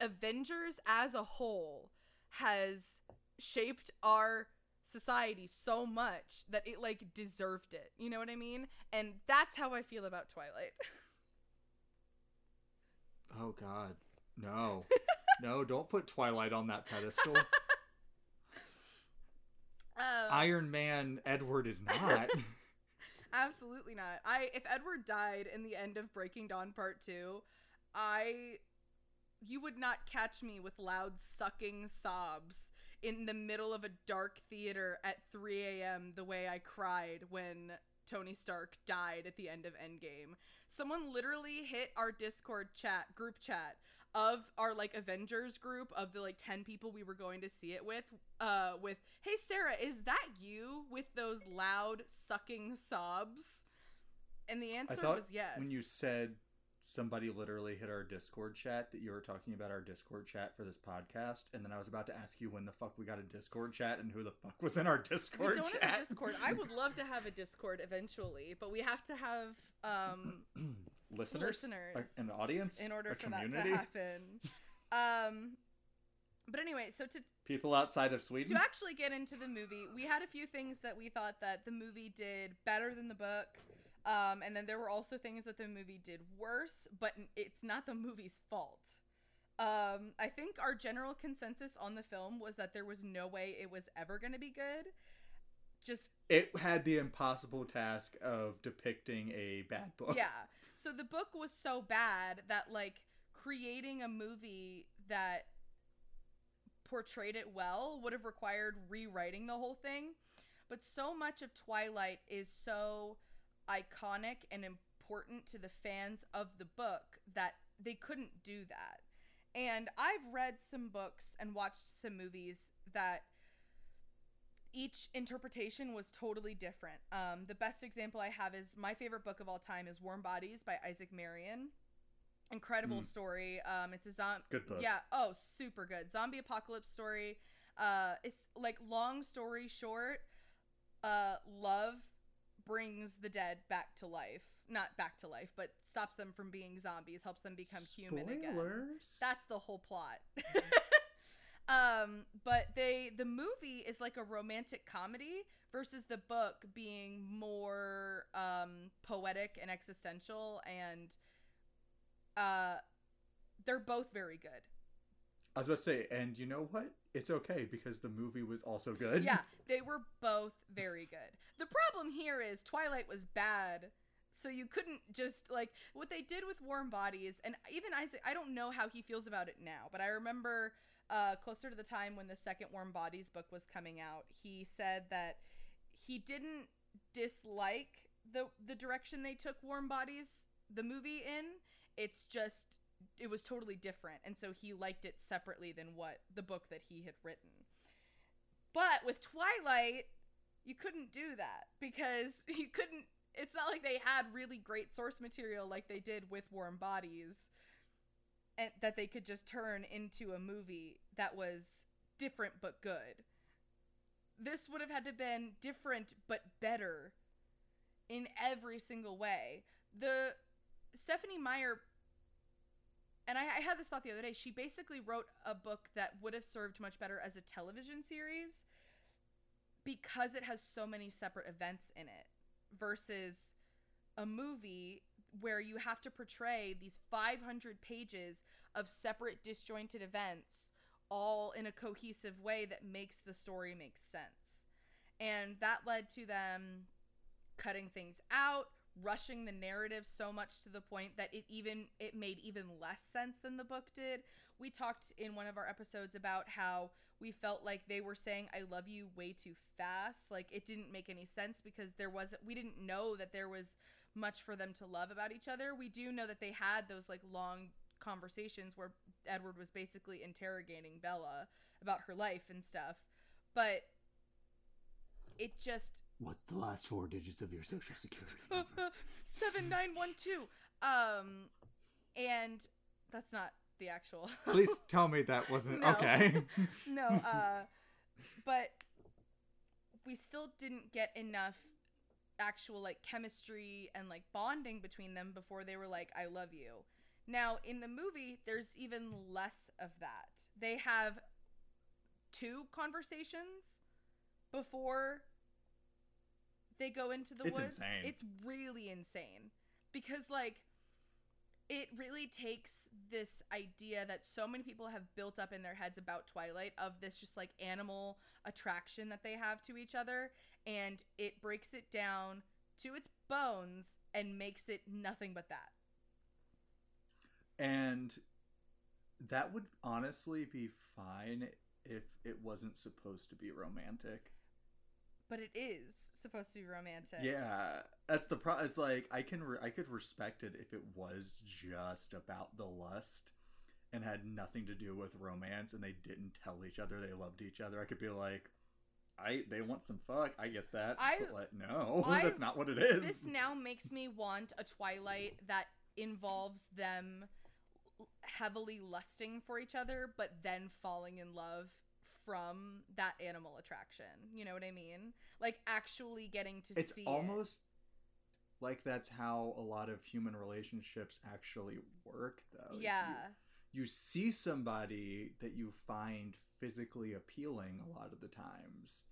Avengers as a whole has shaped our society so much that it like deserved it. You know what I mean? And that's how I feel about Twilight. Oh god. No. no, don't put Twilight on that pedestal. Um, Iron Man Edward is not. Absolutely not. I if Edward died in the end of Breaking Dawn Part 2, I you would not catch me with loud sucking sobs in the middle of a dark theater at 3 a.m. the way I cried when Tony Stark died at the end of Endgame. Someone literally hit our Discord chat, group chat of our like Avengers group of the like 10 people we were going to see it with uh with hey Sarah is that you with those loud sucking sobs and the answer was yes when you said somebody literally hit our Discord chat that you were talking about our Discord chat for this podcast, and then I was about to ask you when the fuck we got a Discord chat and who the fuck was in our we Discord don't chat. have a Discord. I would love to have a Discord eventually, but we have to have um listeners, Listeners. A- an audience, in order a for that community, to happen. um, but anyway, so to people outside of Sweden. to actually get into the movie, we had a few things that we thought that the movie did better than the book. Um, and then there were also things that the movie did worse, but it's not the movie's fault. Um, I think our general consensus on the film was that there was no way it was ever going to be good. Just it had the impossible task of depicting a bad book. yeah. So the book was so bad that like creating a movie that portrayed it well would have required rewriting the whole thing. But so much of Twilight is so iconic and important to the fans of the book that they couldn't do that. And I've read some books and watched some movies that each interpretation was totally different. Um, the best example I have is my favorite book of all time is Warm Bodies by Isaac Marion. Incredible Mm. story. Um, it's a zombie. Good book. Yeah. Oh, super good. Zombie apocalypse story. Uh, it's like long story short. Uh, love brings the dead back to life. Not back to life, but stops them from being zombies, helps them become human again. Spoilers? That's the whole plot. um, but they the movie is like a romantic comedy versus the book being more um poetic and existential and uh they're both very good. I was about to say, and you know what? It's okay because the movie was also good. Yeah, they were both very good. The problem here is Twilight was bad. So you couldn't just like what they did with Warm Bodies and even Isaac I don't know how he feels about it now, but I remember uh closer to the time when the second Warm Bodies book was coming out, he said that he didn't dislike the the direction they took Warm Bodies the movie in. It's just it was totally different and so he liked it separately than what the book that he had written. But with Twilight, you couldn't do that because you couldn't. It's not like they had really great source material like they did with Warm Bodies, and that they could just turn into a movie that was different but good. This would have had to been different but better in every single way. The Stephenie Meyer and I, I had this thought the other day. She basically wrote a book that would have served much better as a television series because it has so many separate events in it versus a movie where you have to portray these 500 pages of separate disjointed events all in a cohesive way that makes the story make sense. And that led to them cutting things out, rushing the narrative so much to the point that it even it made even less sense than the book did. We talked in one of our episodes about how we felt like they were saying I love you way too fast. Like it didn't make any sense because there was we didn't know that there was much for them to love about each other. We do know that they had those like long conversations where Edward was basically interrogating Bella about her life and stuff. But it just What's the last four digits of your social security seven nine one two. Um, and that's not the actual. Please tell me that wasn't No. okay. no. Uh, but we still didn't get enough actual like chemistry and like bonding between them before they were like, "I love you." Now in the movie, there's even less of that. They have two conversations before they go into the It's woods. insane. It's really insane because like it really takes this idea that so many people have built up in their heads about Twilight of this just like animal attraction that they have to each other and it breaks it down to its bones and makes it nothing but that. and that would honestly be fine if it wasn't supposed to be romantic. But it is supposed to be romantic. Yeah, that's the pro. It's like I can re- I could respect it if it was just about the lust and had nothing to do with romance, and they didn't tell each other they loved each other. I could be like, I they want some fuck. I get that. I- but no, I- that's not what it is. This now makes me want a Twilight that involves them heavily lusting for each other, but then falling in love from that animal attraction. You know what I mean? Like actually getting to it's see it. almost like that's how a lot of human relationships actually work though. yeah. You, you see somebody that you find physically appealing a lot of the times.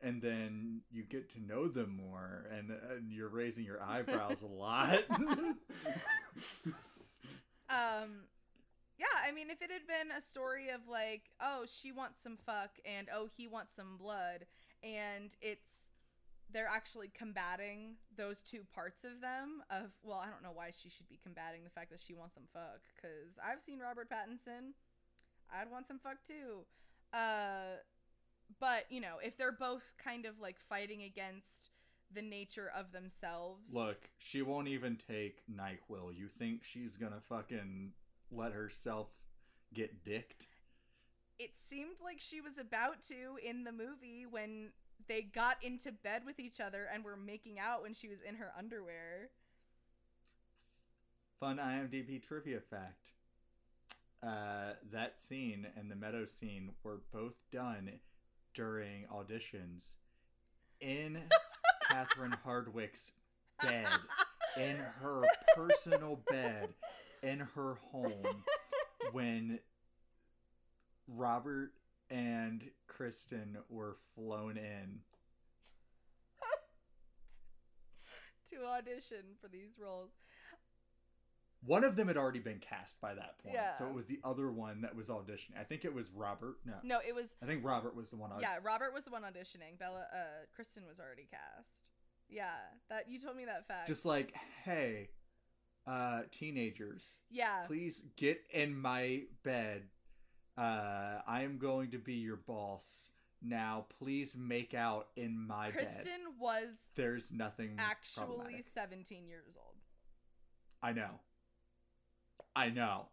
And then you get to know them more, and, and you're raising your eyebrows a lot. Um, yeah, I mean, if it had been a story of like, oh, she wants some fuck, and oh, he wants some blood, and it's they're actually combating those two parts of them. Of well, I don't know why she should be combating the fact that she wants some fuck, because I've seen Robert Pattinson. I'd want some fuck too. Uh, but you know, if they're both kind of like fighting against the nature of themselves, Look, she won't even take NyQuil. You think she's gonna fucking let herself get dicked? it seemed like she was about to in the movie when they got into bed with each other and were making out when she was in her underwear. Fun IMDb trivia fact. Uh, that scene and the meadow scene were both done during auditions in Catherine Hardwicke's bed, in her personal bed, in her home, when Robert and Kristen were flown in. to audition for these roles. One of them had already been cast by that point, Yeah. so it was the other one that was auditioning. I think it was Robert. No, No, it was I think Robert was the one. yeah, Robert was the one auditioning. Bella uh Kristen was already cast. Yeah, that you told me that fact. Just like, hey, uh, teenagers, Yeah. please get in my bed. Uh, I am going to be your boss. Now, please make out in my bed. Kristen was There's nothing actually 17 years old. I know. I know.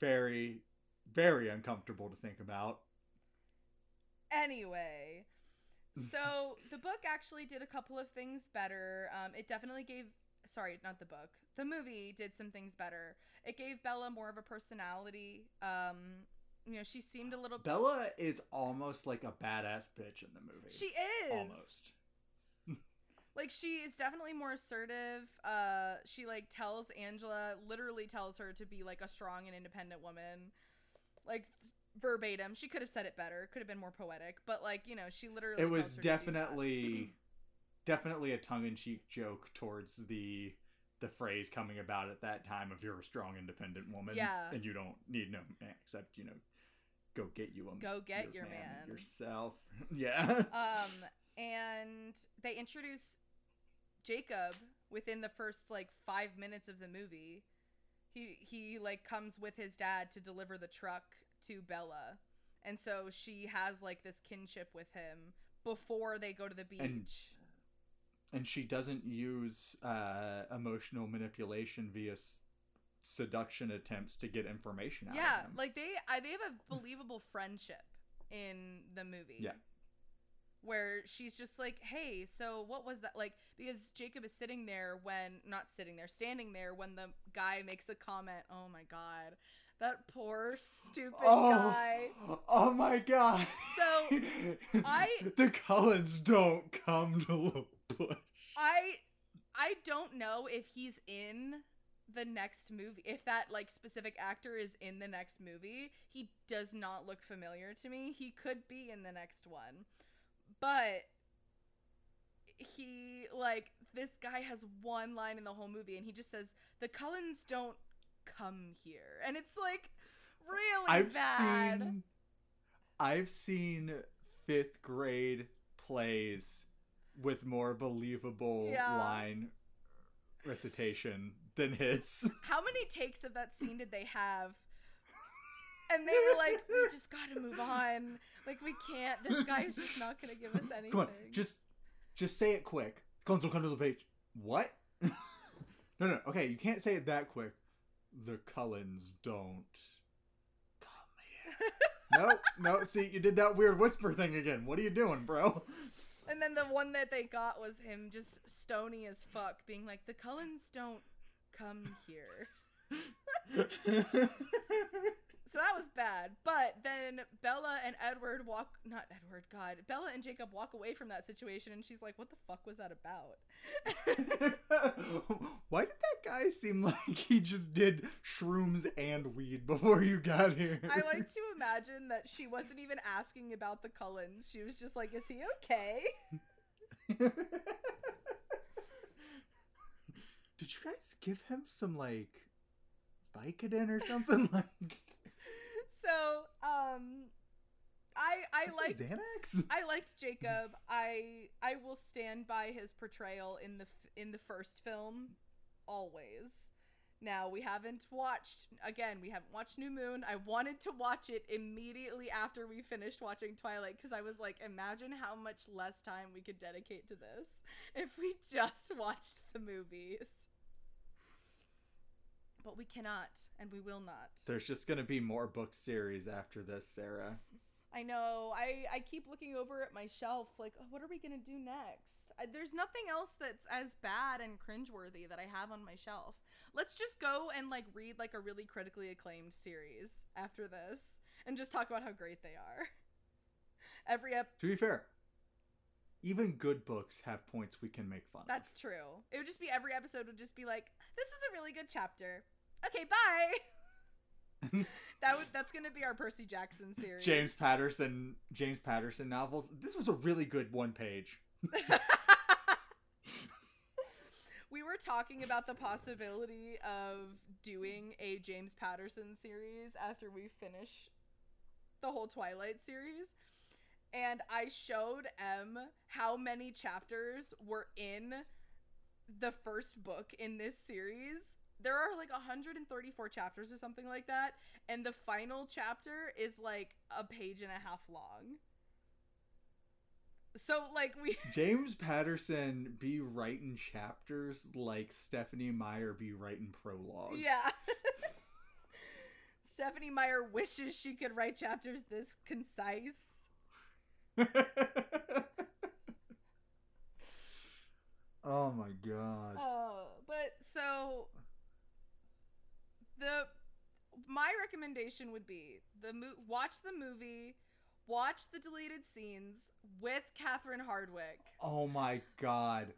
Very, very uncomfortable to think about. Anyway, so the book actually did a couple of things better. Um, it definitely gave, sorry, not the book. The movie did some things better. It gave Bella more of a personality. Um, you know, she seemed a little. Bella is almost like a badass bitch in the movie. she is almost. Like she is definitely more assertive. Uh, she like tells Angela, literally tells her to be like a strong and independent woman, like verbatim. She could have said it better. Could have been more poetic, but like you know, she literally. It was tells her to do that. definitely, definitely a tongue-in-cheek joke towards the the phrase coming about at that time of you're a strong, independent woman, Yeah. and you don't need no man except you know, go get you a Go get your man. yourself. yeah. um and they introduce jacob within the first like five minutes of the movie he he like comes with his dad to deliver the truck to bella and so she has like this kinship with him before they go to the beach And and she doesn't use uh, emotional manipulation via s- seduction attempts to get information out yeah of him. like they I, they have a believable friendship in the movie Yeah. Where she's just like hey so what was that like because jacob is sitting there when not sitting there standing there when the guy makes a comment oh my god that poor stupid oh. guy. Oh my god! So, I- the Cullens don't come to the bush. i i don't know if he's in the next movie if that like specific actor is in the next movie. He does not look familiar to me. He could be in the next one but he like this guy has one line in the whole movie and he just says the cullens don't come here and it's like really I've bad seen, I've seen fifth grade plays with more believable Yeah. line recitation than his. how many takes of that scene did they have and they were like we just gotta move on like we can't this guy is just not gonna give us anything Come on, just just say it quick. Cullens will come to the page. What? no, no. Okay, you can't say it that quick. The Cullens don't come here. no, no. See, you did that weird whisper thing again. What are you doing, bro? And then the one that they got was him just stony as fuck, being like, "The Cullens don't come here." so that was bad. But then Bella and Edward walk not Edward, God. Bella and Jacob walk away from that situation and she's like, What the fuck was that about? Why did that guy seem like he just did shrooms and weed before you got here? I like to imagine that she wasn't even asking about the Cullens. She was just like, Is he okay? Did you guys give him some like Vicodin or something like? So, um I I liked Xanax. I liked Jacob. I I will stand by his portrayal in the in the first film always. Now we haven't watched again. We haven't watched New Moon. I wanted to watch it immediately after we finished watching Twilight because I was like, imagine how much less time we could dedicate to this if we just watched the movies. But we cannot, and we will not. There's just gonna be more book series after this, Sarah. I know. I I keep looking over at my shelf, like, oh, what are we gonna do next? I, there's nothing else that's as bad and cringeworthy that I have on my shelf. Let's just go and like read like a really critically acclaimed series after this, and just talk about how great they are. Every ep. To be fair, even good books have points we can make fun. Of. That's true. It would just be every episode would just be like, this is a really good chapter. Okay, bye. that would that's gonna be our Percy Jackson series. James Patterson, James Patterson novels. This was a really good one page. we were talking about the possibility of doing a James Patterson series after we finish the whole Twilight series. And I showed Em how many chapters were in the first book in this series. There are like 134 chapters or something like that. And the final chapter is like a page and a half long. So, like, we. James Patterson be writing chapters like Stephenie Meyer be writing prologues. Yeah. Stephenie Meyer wishes she could write chapters this concise. oh my god. Oh, but so the my recommendation would be the mo- watch the movie, watch the deleted scenes with Catherine Hardwicke. Oh my god.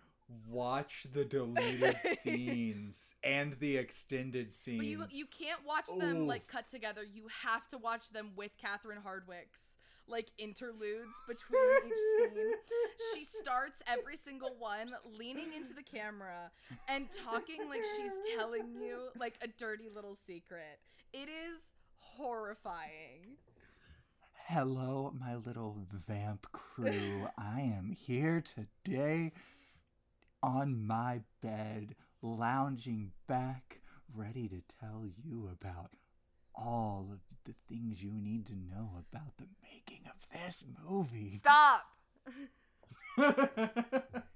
Watch the deleted scenes and the extended scenes. But you you can't watch them Oof. like cut together. You have to watch them with Catherine Hardwicke's like interludes between each scene. She starts every single one leaning into the camera and talking like she's telling you like a dirty little secret. It is horrifying. Hello, my little vamp crew. I am here today on my bed, lounging back, ready to tell you about all of the things you need to know about the making of this movie. Stop.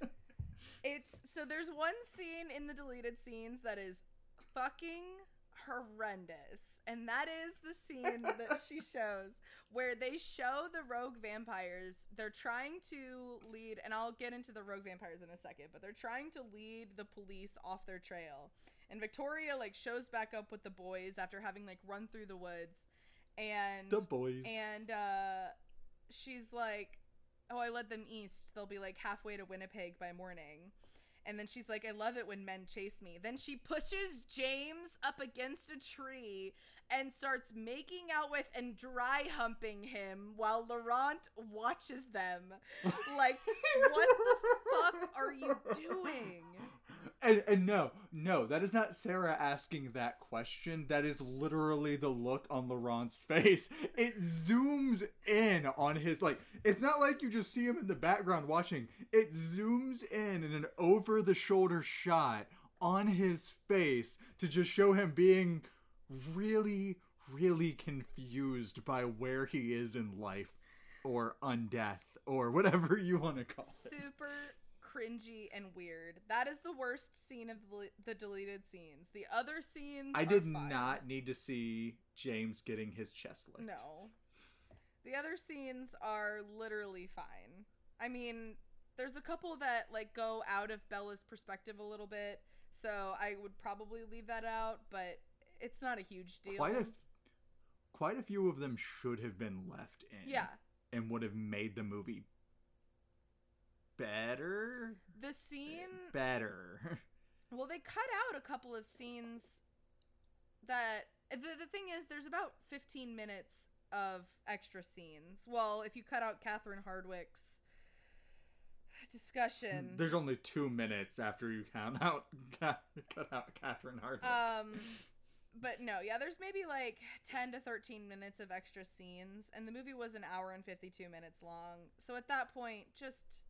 It's so there's one scene in the deleted scenes that is fucking horrendous. And that is the scene that she shows where they show the rogue vampires. They're trying to lead and I'll get into the rogue vampires in a second, but they're trying to lead the police off their trail. And Victoria like shows back up with the boys after having like run through the woods. And the boys. and uh she's like oh i led them east. They'll be like halfway to winnipeg by morning. And then she's like i love it when men chase me. Then she pushes james up against a tree and starts making out with and dry humping him while laurent watches them. Like what the fuck are you doing And, and no, no, that is not Sarah asking that question. That is literally the look on Laurent's face. It zooms in on his like. It's not like you just see him in the background watching. It zooms in in an over-the-shoulder shot on his face to just show him being really, really confused by where he is in life, or undeath, or whatever you want to call it. super cringy and weird. That is the worst scene of the, deleted scenes. The other scenes I did fine. not need to see James getting his chest licked. No. The other scenes are literally fine. I mean, there's a couple that like go out of Bella's perspective a little bit, so I would probably leave that out, but it's not a huge deal. Quite a quite a few of them should have been left in. Yeah. And would have made the movie better. The scene Better. Well, they cut out a couple of scenes that the the thing is there's about 15 minutes of extra scenes. Well, if you cut out Catherine Hardwicke's discussion, There's only two minutes after you count out cut out Catherine Hardwicke. um but no, yeah, there's maybe like 10 to 13 minutes of extra scenes and the movie was an hour and 52 minutes long. So at that point, just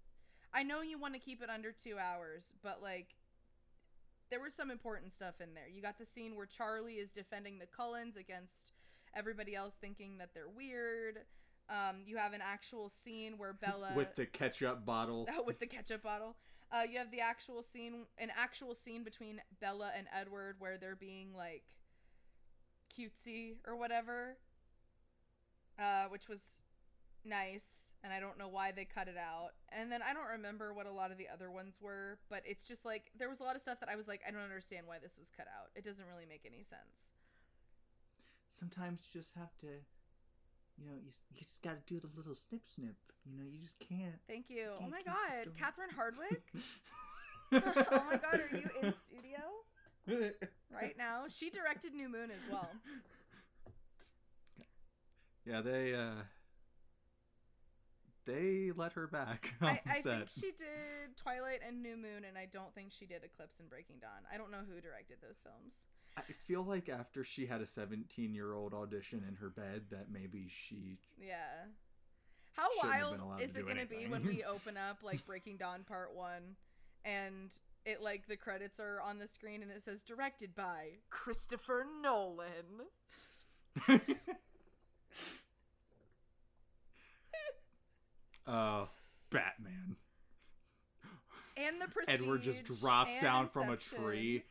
I know you want to keep it under 2 hours, but like there was some important stuff in there. You got the scene where Charlie is defending the Cullens against everybody else thinking that they're weird. Um, you have an actual scene where Bella with the ketchup bottle. with the ketchup bottle. Uh, you have the actual scene, an actual scene between Bella and Edward where they're being like cutesy or whatever, uh, which was nice. And I don't know why they cut it out. And then I don't remember what a lot of the other ones were, but it's just like there was a lot of stuff that I was like, I don't understand why this was cut out. It doesn't really make any sense. Sometimes you just have to, you know, you, you just got to do the little snip snip. You know, you just can't. Thank you. Oh Can't my god. Catherine Hardwicke. oh my god, are you in studio right now? She directed New Moon as well. yeah, they uh they let her back I, I think she did Twilight and New Moon, and I don't think she did Eclipse and Breaking Dawn. I don't know who directed those films. I feel like after she had a 17 year old audition in her bed, that maybe she. Yeah. How wild is it going to be when we open up like Breaking Dawn Part 1 and it like the credits are on the screen and it says directed by Christopher Nolan. uh, Batman. And the Prestige. Edward just drops and down from a tree,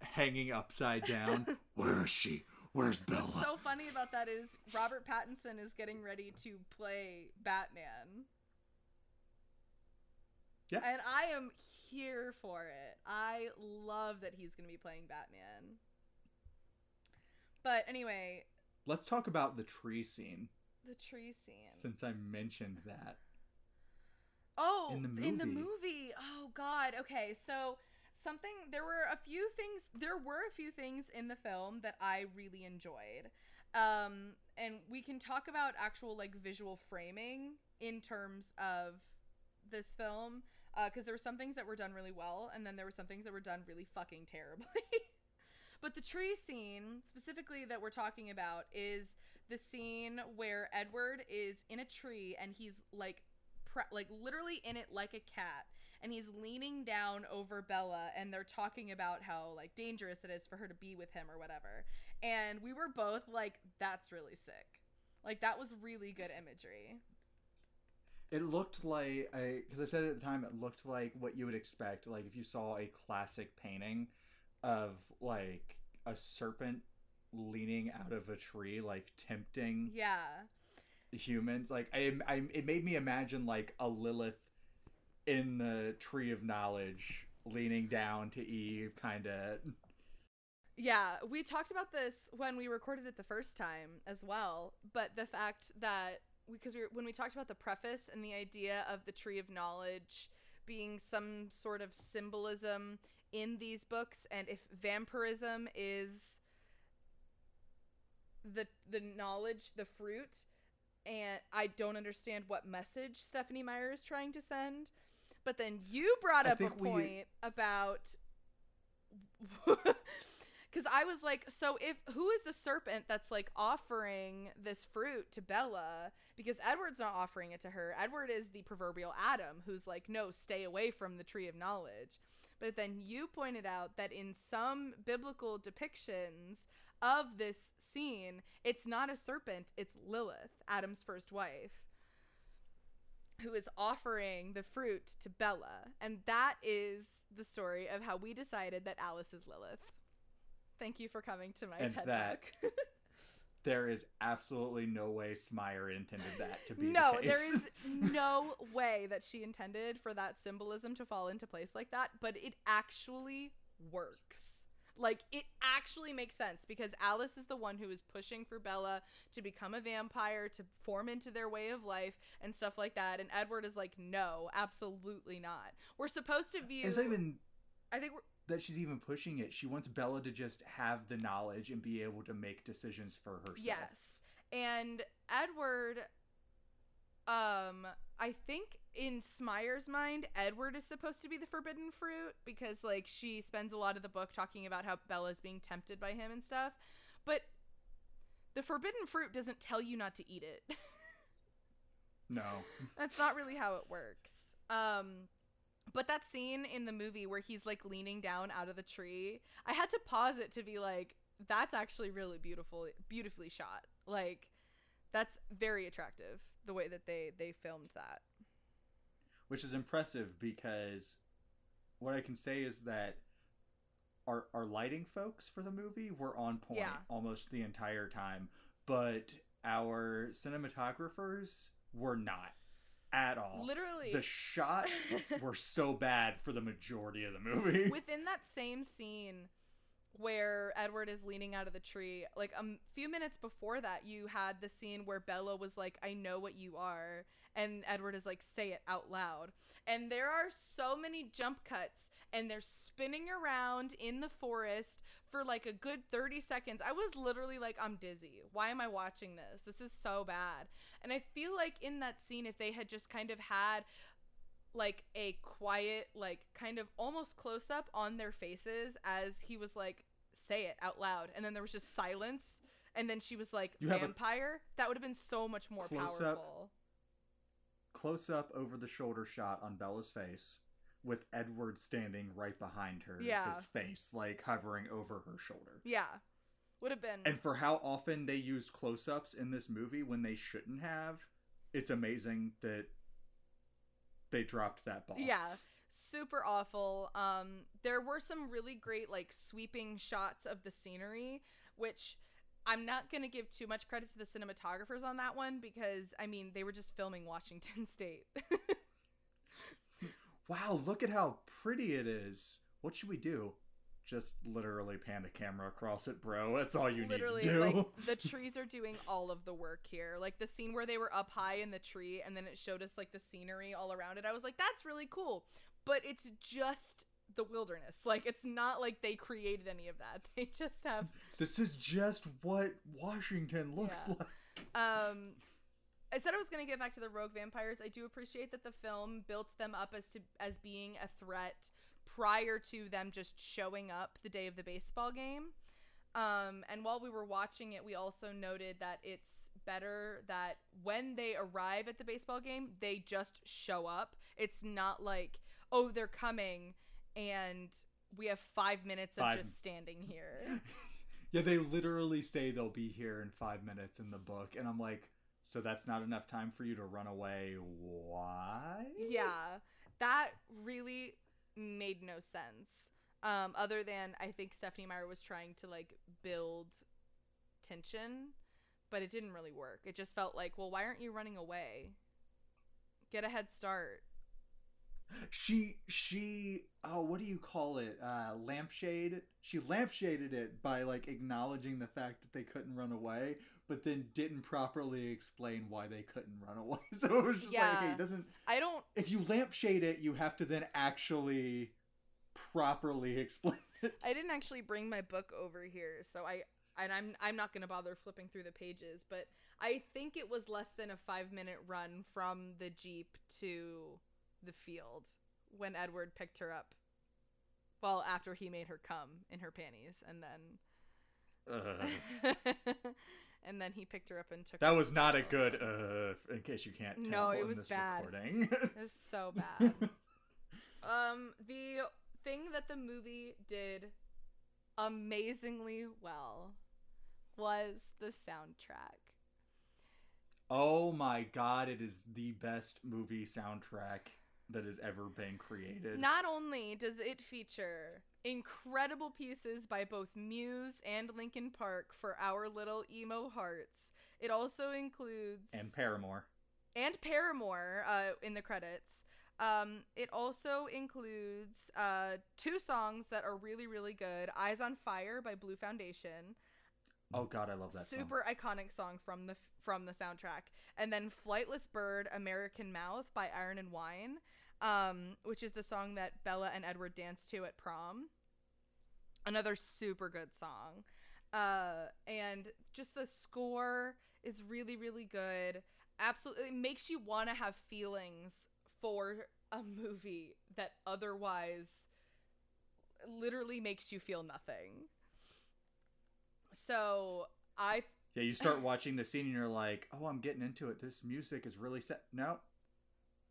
hanging upside down. Where is she? Where's Bella? What's so funny about that is Robert Pattinson is getting ready to play Batman. Yeah. And I am here for it. I love that he's going to be playing Batman. But anyway, Let's talk about the tree scene, the tree scene. since I mentioned that. Oh, in the in the movie. movie. Oh God. Okay, so something. There were a few things. There were a few things in the film that I really enjoyed, um, and we can talk about actual like visual framing in terms of this film, because there were some things that were done really well, and then there were some things that were done really fucking terribly. But the tree scene, specifically that we're talking about, is the scene where Edward is in a tree and he's like, pre- like literally in it like a cat, and he's leaning down over Bella, and they're talking about how like dangerous it is for her to be with him or whatever. And we were both like, "That's really sick." Like that was really good imagery. It looked like I because I said at the time. It looked like what you would expect, like if you saw a classic painting of like a serpent leaning out of a tree, like tempting Yeah. humans. Like I, I, it made me imagine like a Lilith in the tree of knowledge, leaning down to Eve, kind of. Yeah, we talked about this when we recorded it the first time as well. But the fact that because we were, when we talked about the preface and the idea of the tree of knowledge being some sort of symbolism in these books, and if vampirism is the the knowledge, the fruit, and I don't understand what message Stephenie Meyer is trying to send. But then you brought up a think we- point about because I was like, so if who is the serpent that's like offering this fruit to Bella? Because Edward's not offering it to her. Edward is the proverbial Adam who's like, no, stay away from the tree of knowledge. But then you pointed out that in some biblical depictions of this scene, it's not a serpent, it's Lilith, Adam's first wife who is offering the fruit to Bella. And that is the story of how we decided that Alice is Lilith. Thank you for coming to my And TED that Talk. There is absolutely no way Smire intended that to be. no, the case. there is no way that she intended for that symbolism to fall into place like that, but it actually works. Like it actually makes sense because Alice is the one who is pushing for Bella to become a vampire, to form into their way of life and stuff like that. And Edward is like, no, absolutely not. We're supposed to view. Not even I think we're. That she's even pushing it. She wants Bella to just have the knowledge and be able to make decisions for herself. Yes. And Edward um I think in Smyre's mind Edward is supposed to be the forbidden fruit because like she spends a lot of the book talking about how Bella's being tempted by him and stuff. But the forbidden fruit doesn't tell you not to eat it. No. That's not really how it works. Um but that scene in the movie where he's like leaning down out of the tree, I had to pause it to be like that's actually really beautiful beautifully shot. Like that's very attractive the way that they they filmed that. Which is impressive because what I can say is that our our lighting folks for the movie were on point Yeah. almost the entire time, but our cinematographers were not at all. Literally The shots were so bad for the majority of the movie. within that same scene where Edward is leaning out of the tree, like a few minutes before that, you had the scene where Bella was like, I know what you are. And Edward is like, say it out loud. And there are so many jump cuts, and they're spinning around in the forest for like a good 30 seconds. I was literally like, I'm dizzy. Why am I watching this? This is so bad. And I feel like in that scene, if they had just kind of had like a quiet like kind of almost close up on their faces as he was like say it out loud. And then there was just silence. And then she was like You vampire? That would have been so much more close-up powerful. Close up over the shoulder shot on Bella's face with Edward standing right behind her, Yeah. his face like hovering over her shoulder. yeah. Would have been And for how often they used close ups in this movie when they shouldn't have, it's amazing that they dropped that ball. yeah super awful um there were some really great like sweeping shots of the scenery which i'm not going to give too much credit to the cinematographers on that one because i mean they were just filming washington state Wow, look at how pretty it is. What should we do? Just literally pan the camera across it, bro. That's all you literally need to do. like the trees are doing all of the work here like the scene where they were up high in the tree and then it showed us like the scenery all around it i was like that's really cool but it's just the wilderness like it's not like they created any of that they just have this is just what Washington looks Yeah. like. um I said I was going to get back to the rogue vampires. I do appreciate that the film built them up as to as being a threat prior to them just showing up the day of the baseball game. Um, and while we were watching it, we also noted that it's better that when they arrive at the baseball game, they just show up. It's not like, oh, they're coming and we have five minutes of Five- just standing here. Yeah, they literally say they'll be here in five minutes in the book, and I'm like, so that's not enough time for you to run away? Why? yeah that really made no sense um other than i think stephenie meyer was trying to like build tension but it didn't really work it just felt like well why aren't you running away get a head start She she oh what do you call it? Uh lampshade. She lampshaded it by like acknowledging the fact that they couldn't run away, but then didn't properly explain why they couldn't run away. So it was just like, Yeah. hey, it doesn't i don't if you lampshade it, you have to then actually properly explain it. i didn't actually bring my book over here so i and i'm i'm not going to bother flipping through the pages but i think it was less than a five minute run from the jeep to the field when edward picked her up well after he made her come in her panties and then and then he picked her up and took her. That was not a good uh in case you can't tell, No, it was bad. recording. It was so bad. um, the thing that the movie did amazingly well was the soundtrack. oh my god, it is the best movie soundtrack that has ever been created. Not only does it feature incredible pieces by both Muse and Linkin Park for our little emo hearts, it also includes and Paramore. and Paramore uh, in the credits. Um, it also includes uh, two songs that are really, really good Eyes on Fire by Blue Foundation. Oh god, I love that song. Super iconic song from the from the soundtrack. And then Flightless Bird, American Mouth by Iron and Wine, um, which is the song that Bella and Edward danced to at prom. Another super good song. Uh, and just the score is really, really good. Absolutely it makes you want to have feelings for a movie that otherwise literally makes you feel nothing. So I Yeah, you start watching the scene and you're like, "Oh, I'm getting into it. This music is really set." No,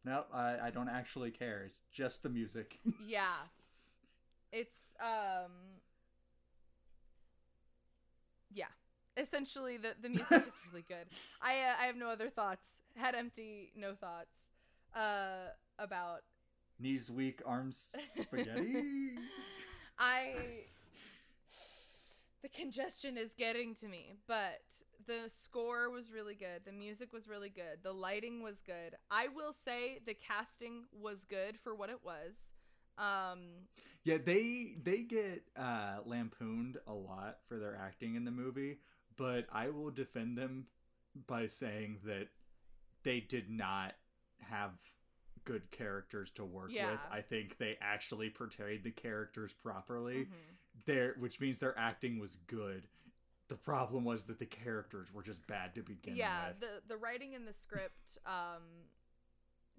no, I, I don't actually care. It's just the music. yeah it's um yeah essentially the the music is really good i uh, i have no other thoughts head empty no thoughts uh about Knees weak, arms spaghetti. i the congestion is getting to me but the score was really good the music was really good the lighting was good i will say the casting was good for what it was um yeah, they they get uh, lampooned a lot for their acting in the movie, but I will defend them by saying that they did not have good characters to work Yeah. with. I think they actually portrayed the characters properly. mhm. Their which means their acting was good. The problem was that the characters were just bad to begin yeah with. Yeah, the the writing and the script um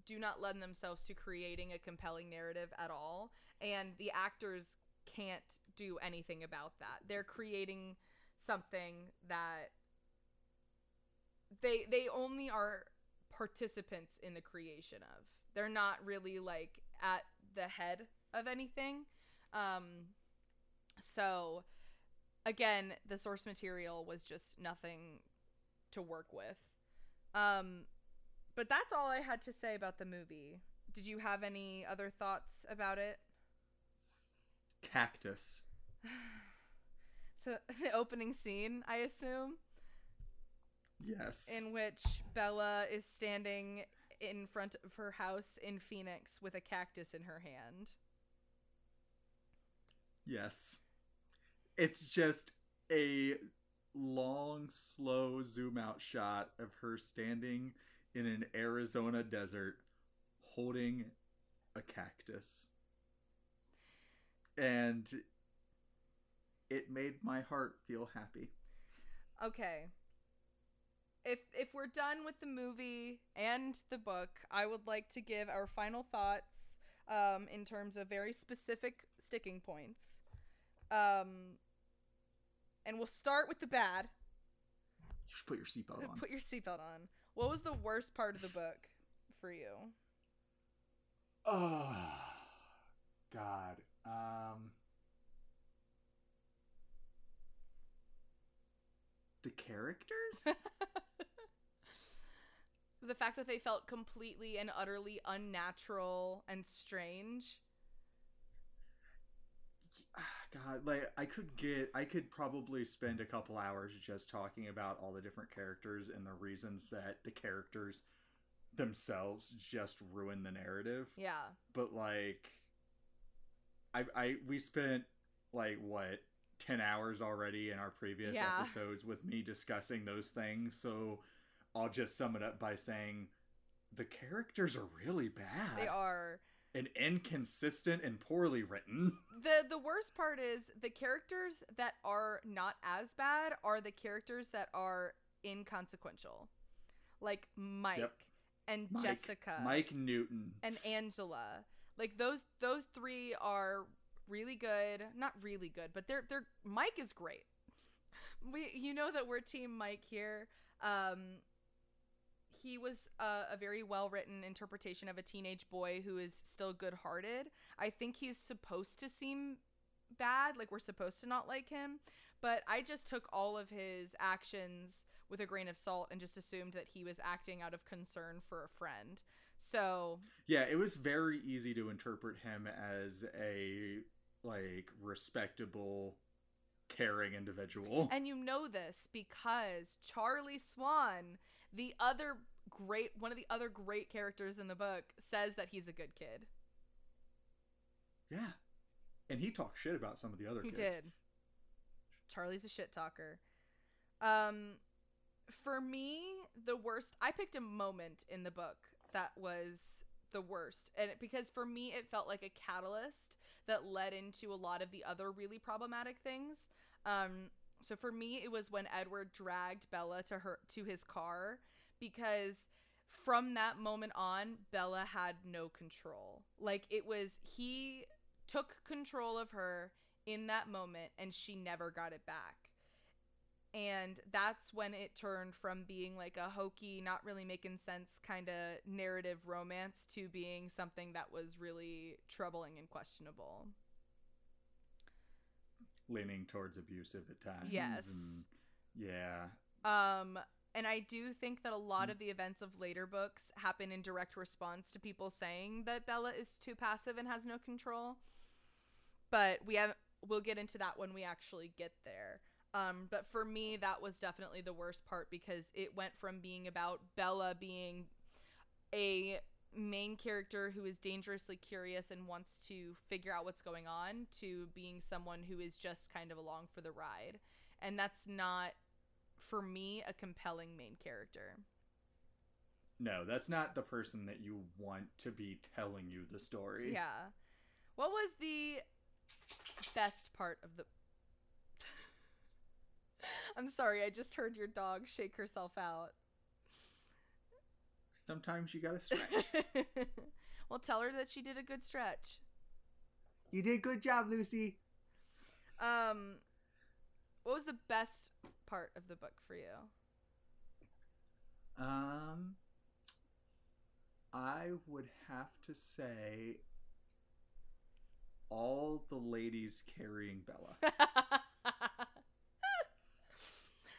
do not lend themselves to creating a compelling narrative at all and the actors can't do anything about that. They're creating something that they they only are participants in the creation of. They're not really like at the head of anything. Um so again the source material was just nothing to work with um but that's all i had to say about the movie did you have any other thoughts about it Cactus. so the opening scene i assume Yes. in which bella is standing in front of her house in phoenix with a cactus in her hand Yes. It's just a long, slow zoom out shot of her standing in an Arizona desert holding a cactus. And it made my heart feel happy. Okay. If if we're done with the movie and the book, I would like to give our final thoughts um, in terms of very specific sticking points. Um, and we'll start with the bad. You should put your seatbelt on. Put your seatbelt on. What was the worst part of the book for you? Oh, God. Um, the characters? the fact that they felt completely and utterly unnatural and strange. God, like I could get, I could probably spend a couple hours just talking about all the different characters and the reasons that the characters themselves just ruin the narrative. Yeah. But like, I, I, we spent like what ten hours already in our previous Yeah. episodes with me discussing those things. So I'll just sum it up by saying the characters are really bad. They are. And inconsistent and poorly written. the the worst part is the characters that are not as bad are the characters that are inconsequential like mike Yep. and Mike- jessica Mike Newton. and angela like those those three are really good not really good but they're they're mike is great we you know that we're team mike here um he was a, a very well written interpretation of a teenage boy who is still good hearted. I think he's supposed to seem bad, like we're supposed to not like him, but I just took all of his actions with a grain of salt and just assumed that he was acting out of concern for a friend. So, Yeah, it was very easy to interpret him as a like respectable, caring individual. and you know this because Charlie Swan The other great one of the other great characters in the book says that he's a good kid. Yeah. And he talked shit about some of the other He kids. did. Charlie's a shit talker. Um for me, the worst I picked a moment in the book that was the worst. And it, because for me it felt like a catalyst that led into a lot of the other really problematic things. Um so for me it was when Edward dragged Bella to her to his car because from that moment on Bella had no control. Like it was he took control of her in that moment and she never got it back. And that's when it turned from being like a hokey, not really making sense kind of narrative romance to being something that was really troubling and questionable. Leaning towards abusive at times. Yes. yeah. Um and I do think that a lot of the events of later books happen in direct response to people saying that Bella is too passive and has no control. But we have we'll get into that when we actually get there. Um, but for me, that was definitely the worst part because it went from being about Bella being a main character who is dangerously curious and wants to figure out what's going on to being someone who is just kind of along for the ride. And that's not, for me, a compelling main character. No, that's not the person that you want to be telling you the story. Yeah. What was the best part of the. I'm sorry, I just heard your dog shake herself out. Sometimes you gotta stretch. well, tell her that she did a good stretch. you did good job, Lucy. Um, what was the best part of the book for you? Um, I would have to say all the ladies carrying Bella.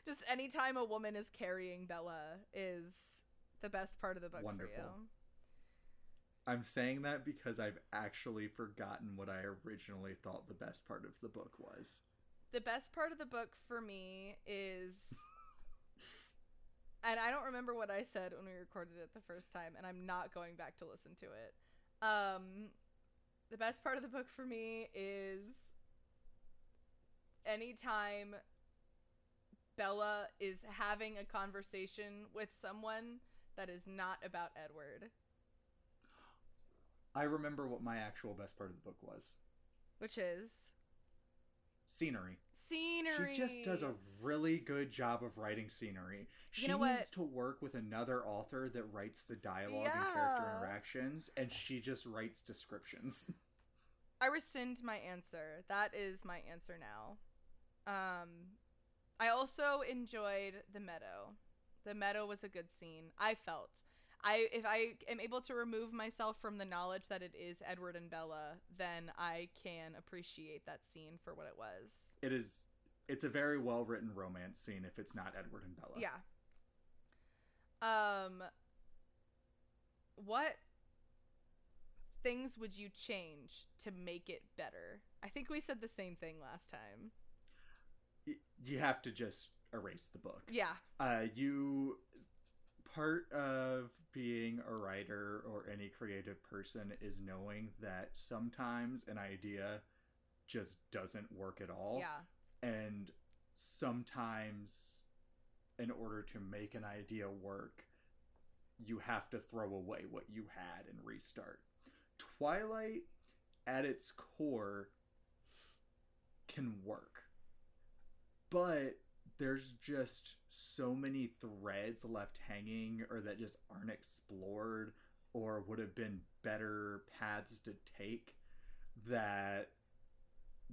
Just anytime a woman is carrying Bella is the best part of the book Wonderful. for you. I'm saying that because I've actually forgotten what I originally thought the best part of the book was. The best part of the book for me is and I don't remember what I said when we recorded it the first time and I'm not going back to listen to it. Um the best part of the book for me is anytime Bella is having a conversation with someone that is not about Edward, I remember what my actual best part of the book was. which is Scenery. scenery. She just does a really good job of writing scenery. She know needs to work with another author that writes the dialogue and character interactions, and she just writes descriptions. I rescind my answer. That is my answer now. Um, I also enjoyed the meadow. The meadow was a good scene. I felt. I if I am able to remove myself from the knowledge that it is Edward and Bella, then I can appreciate that scene for what it was. it is. It's a very well written romance scene if it's not Edward and Bella. Yeah. Um what things would you change to make it better? I think we said the same thing last time. You have to just erase the book. Yeah. uh, you part of being a writer or any creative person is knowing that sometimes an idea just doesn't work at all. Yeah. and sometimes in order to make an idea work you have to throw away what you had and restart. Twilight at its core can work. But there's just so many threads left hanging or that just aren't explored or would have been better paths to take that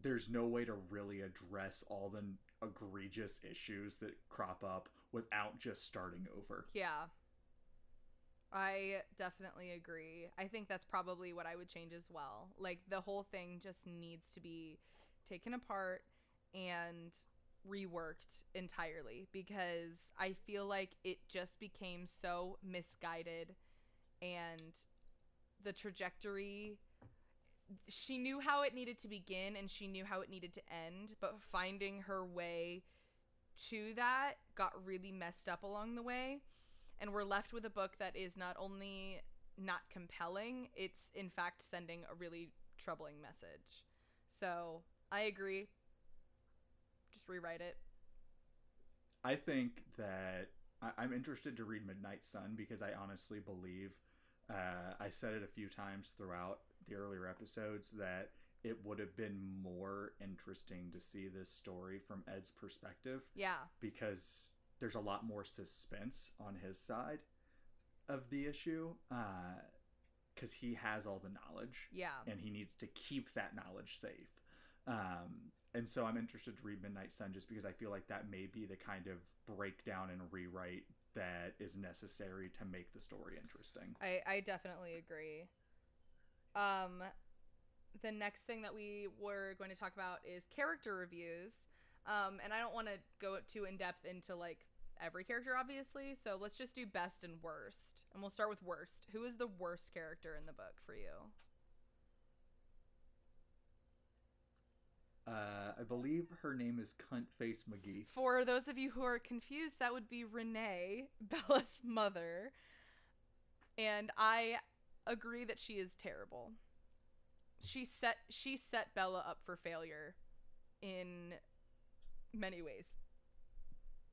there's no way to really address all the egregious issues that crop up without just starting over. Yeah. I definitely agree. I think that's probably what I would change as well. Like the whole thing just needs to be taken apart and reworked entirely because I feel like it just became so misguided and the trajectory she knew how it needed to begin and she knew how it needed to end, but finding her way to that got really messed up along the way. and we're left with a book that is not only not compelling, it's in fact sending a really troubling message. So I agree. Just rewrite it. I think that I, I'm interested to read Midnight Sun because I honestly believe uh, I said it a few times throughout the earlier episodes that it would have been more interesting to see this story from Ed's perspective Yeah. because there's a lot more suspense on his side of the issue because he has all the knowledge Yeah. and he needs to keep that knowledge safe. Um, and so I'm interested to read Midnight Sun just because I feel like that may be the kind of breakdown and rewrite that is necessary to make the story interesting. I, I definitely agree. Um, the next thing that we were going to talk about is character reviews. Um, and I don't want to go too in depth into like every character, obviously. So let's just do best and worst. And we'll start with worst. Who is the worst character in the book for you? Uh, I believe her name is Cunt Face McGee. For those of you who are confused, that would be Renee, Bella's mother. And I agree that she is terrible. She set she set Bella up for failure in many ways.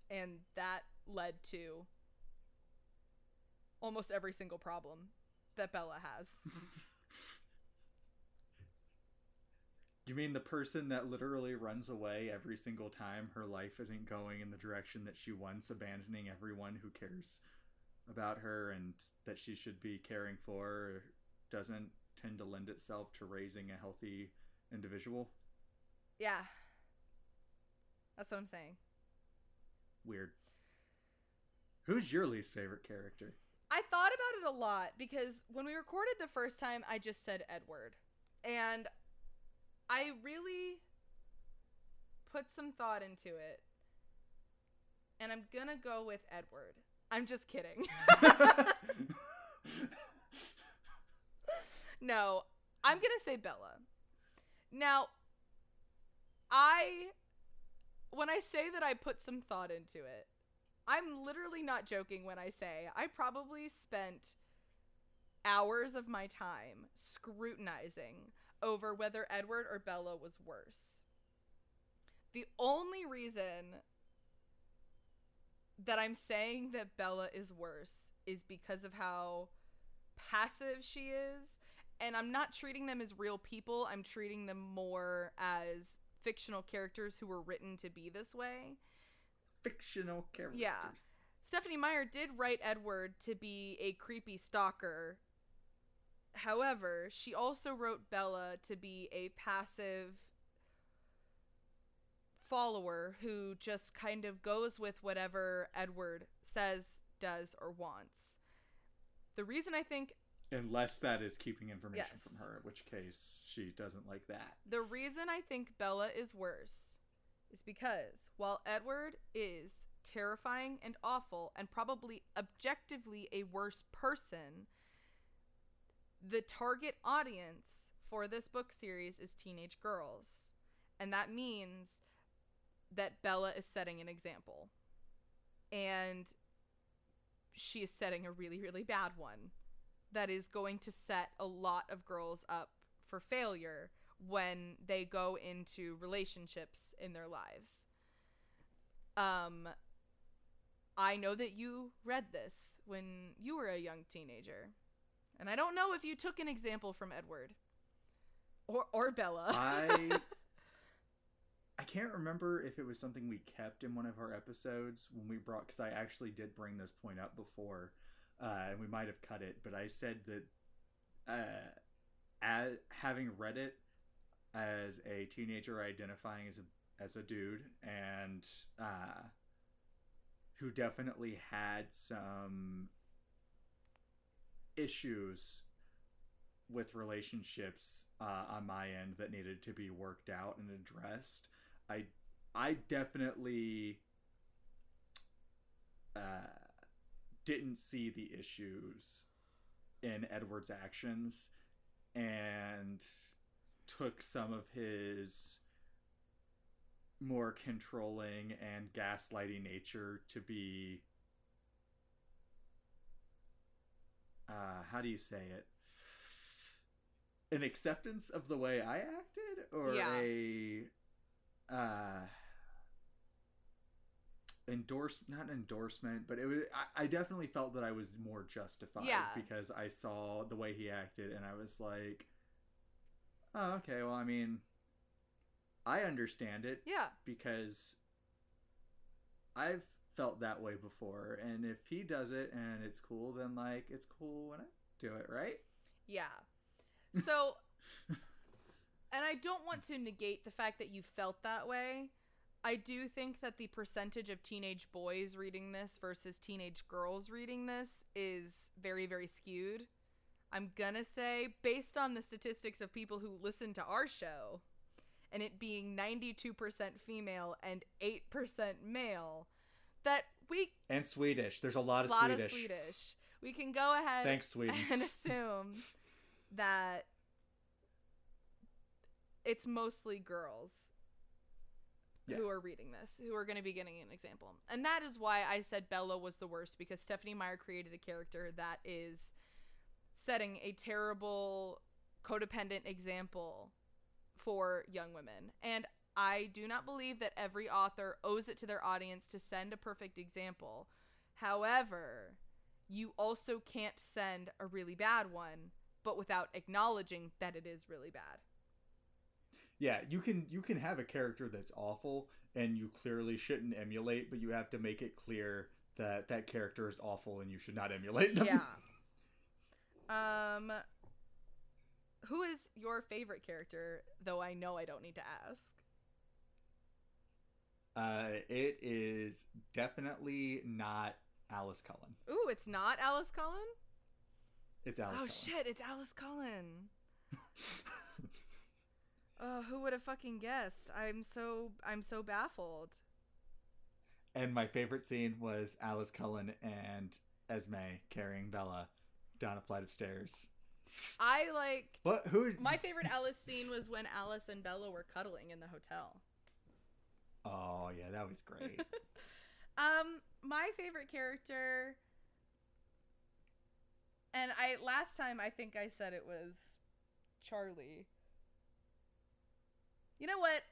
And that led to almost every single problem that Bella has. You mean the person that literally runs away every single time her life isn't going in the direction that she wants, abandoning everyone who cares about her and that she should be caring for, doesn't tend to lend itself to raising a healthy individual? yeah. That's what I'm saying. Weird. Who's your least favorite character? I thought about it a lot because when we recorded the first time, I just said Edward. And I really put some thought into it. And I'm going to go with Edward. I'm just kidding. no, I'm going to say Bella. Now, I. When I say that I put some thought into it, I'm literally not joking when I say I probably spent hours of my time scrutinizing over whether Edward or Bella was worse. The only reason that I'm saying that Bella is worse is because of how passive she is. And I'm not treating them as real people, I'm treating them more as fictional characters who were written to be this way. Fictional characters. Yeah. Stephenie Meyer did write Edward to be a creepy stalker. However, she also wrote Bella to be a passive follower who just kind of goes with whatever Edward says, does, or wants. The reason I think Unless that is keeping information Yes. from her, in which case she doesn't like that. The reason I think Bella is worse is because while Edward is terrifying and awful and probably objectively a worse person, the target audience for this book series is teenage girls. And that means that Bella is setting an example. And she is setting a really, really bad one that is going to set a lot of girls up for failure when they go into relationships in their lives. Um I know that you read this when you were a young teenager. And I don't know if you took an example from Edward or or Bella. I I can't remember if it was something we kept in one of our episodes when we brought because I actually did bring this point up before, uh, and we might have cut it. But I said that, uh, as having read it as a teenager identifying as a as a dude and uh, who definitely had some issues with relationships uh, on my end that needed to be worked out and addressed. I I definitely uh, didn't see the issues in Edward's actions and took some of his more controlling and gaslighting nature to be uh, how do you say it? An acceptance of the way I acted, or Yeah. a uh, endorse not endorsement, but it was. I, I definitely felt that I was more justified Yeah. because I saw the way he acted, and I was like, "Oh, okay. Well, I mean, I understand it Yeah. because I've felt that way before, and if he does it and it's cool, then like it's cool when I do it, right? Yeah. So, and I don't want to negate the fact that you felt that way. I do think that the percentage of teenage boys reading this versus teenage girls reading this is very, very skewed. I'm gonna say, based on the statistics of people who listen to our show, and it being 92% female and 8% male, that we And Swedish. There's a lot of lot Swedish. of Swedish. We can go ahead Thanks, Sweden. and assume that it's mostly girls Yeah. who are reading this, who are going to be getting an example. And that is why I said Bella was the worst because Stephenie Meyer created a character that is setting a terrible codependent example for young women. And I do not believe that every author owes it to their audience to send a perfect example. However, you also can't send a really bad one, but without acknowledging that it is really bad. Yeah, you can you can have a character that's awful and you clearly shouldn't emulate, but you have to make it clear that that character is awful and you should not emulate them. Yeah. Um who is your favorite character, though I know I don't need to ask? Uh, it is definitely not Alice Cullen. Ooh, it's not Alice Cullen? It's Alice oh Cullen. shit, it's Alice Cullen. Oh, who would have fucking guessed? I'm so I'm so baffled. And my favorite scene was Alice Cullen and Esme carrying Bella down a flight of stairs. I like. What? Who? my favorite Alice scene was when Alice and Bella were cuddling in the hotel. Oh yeah, that was great. Um, my favorite character, and I last time I think I said it was Charlie. You know what?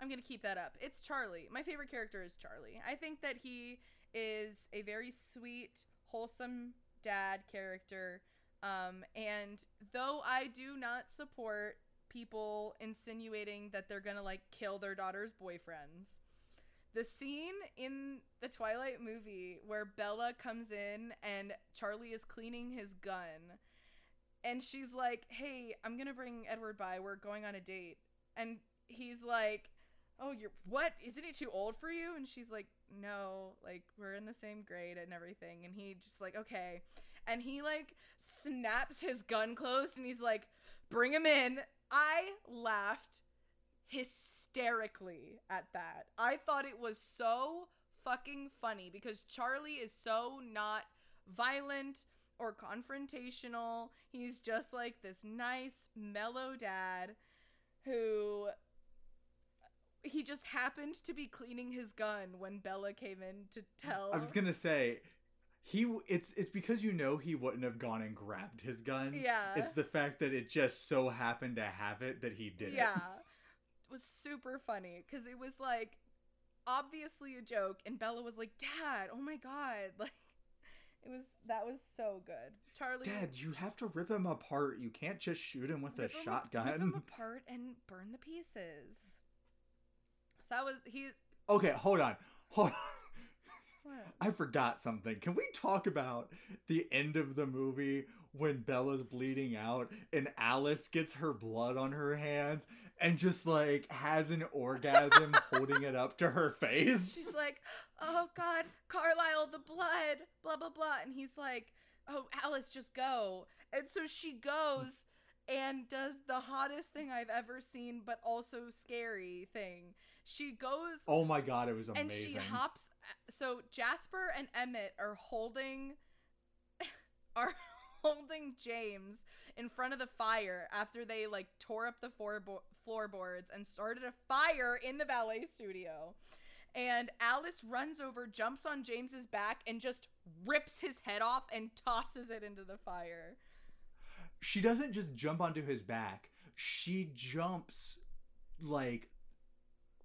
I'm gonna keep that up. It's Charlie. My favorite character is Charlie. I think that he is a very sweet, wholesome dad character. Um, and though I do not support people insinuating that they're gonna like kill their daughter's boyfriends, the scene in the Twilight movie where Bella comes in and Charlie is cleaning his gun and she's like, "Hey, I'm to bring Edward by. We're going on a date." And he's like, "Oh, you're what? Isn't he too old for you?" And she's like, "No, like we're in the same grade and everything." And he just like, "Okay." And he like snaps his gun closed and he's like, "Bring him in." I laughed hysterically at that. I thought it was so fucking funny because Charlie is so not violent or confrontational. He's just like this nice, mellow dad who he just happened to be cleaning his gun when Bella came in to tell. I was gonna say, he. It's it's because you know he wouldn't have gone and grabbed his gun. Yeah. It's the fact that it just so happened to have it that he did yeah. it. It was super funny because it was like obviously a joke, and Bella was like, "Dad, oh my god!" Like it was that was so good. Charlie, Dad, you have to rip him apart. You can't just shoot him with a 'em- shotgun. rip 'em apart and burn the pieces. So that was he's Okay, hold on. Hold on. What? I forgot something. Can we talk about the end of the movie when Bella's bleeding out and Alice gets her blood on her hands and just like has an orgasm holding it up to her face? She's like, "Oh God, Carlisle, the blood, blah blah blah," and he's like, "Oh, Alice, just go." And so she goes and does the hottest thing I've ever seen, but also scary thing. She goes oh my god, it was amazing. and she hops. So Jasper and Emmett are holding, are holding James in front of the fire after they like tore up the floorbo- floorboards and started a fire in the ballet studio. And Alice runs over, jumps on James's back, and just rips his head off and tosses it into the fire. She doesn't just jump onto his back. She jumps like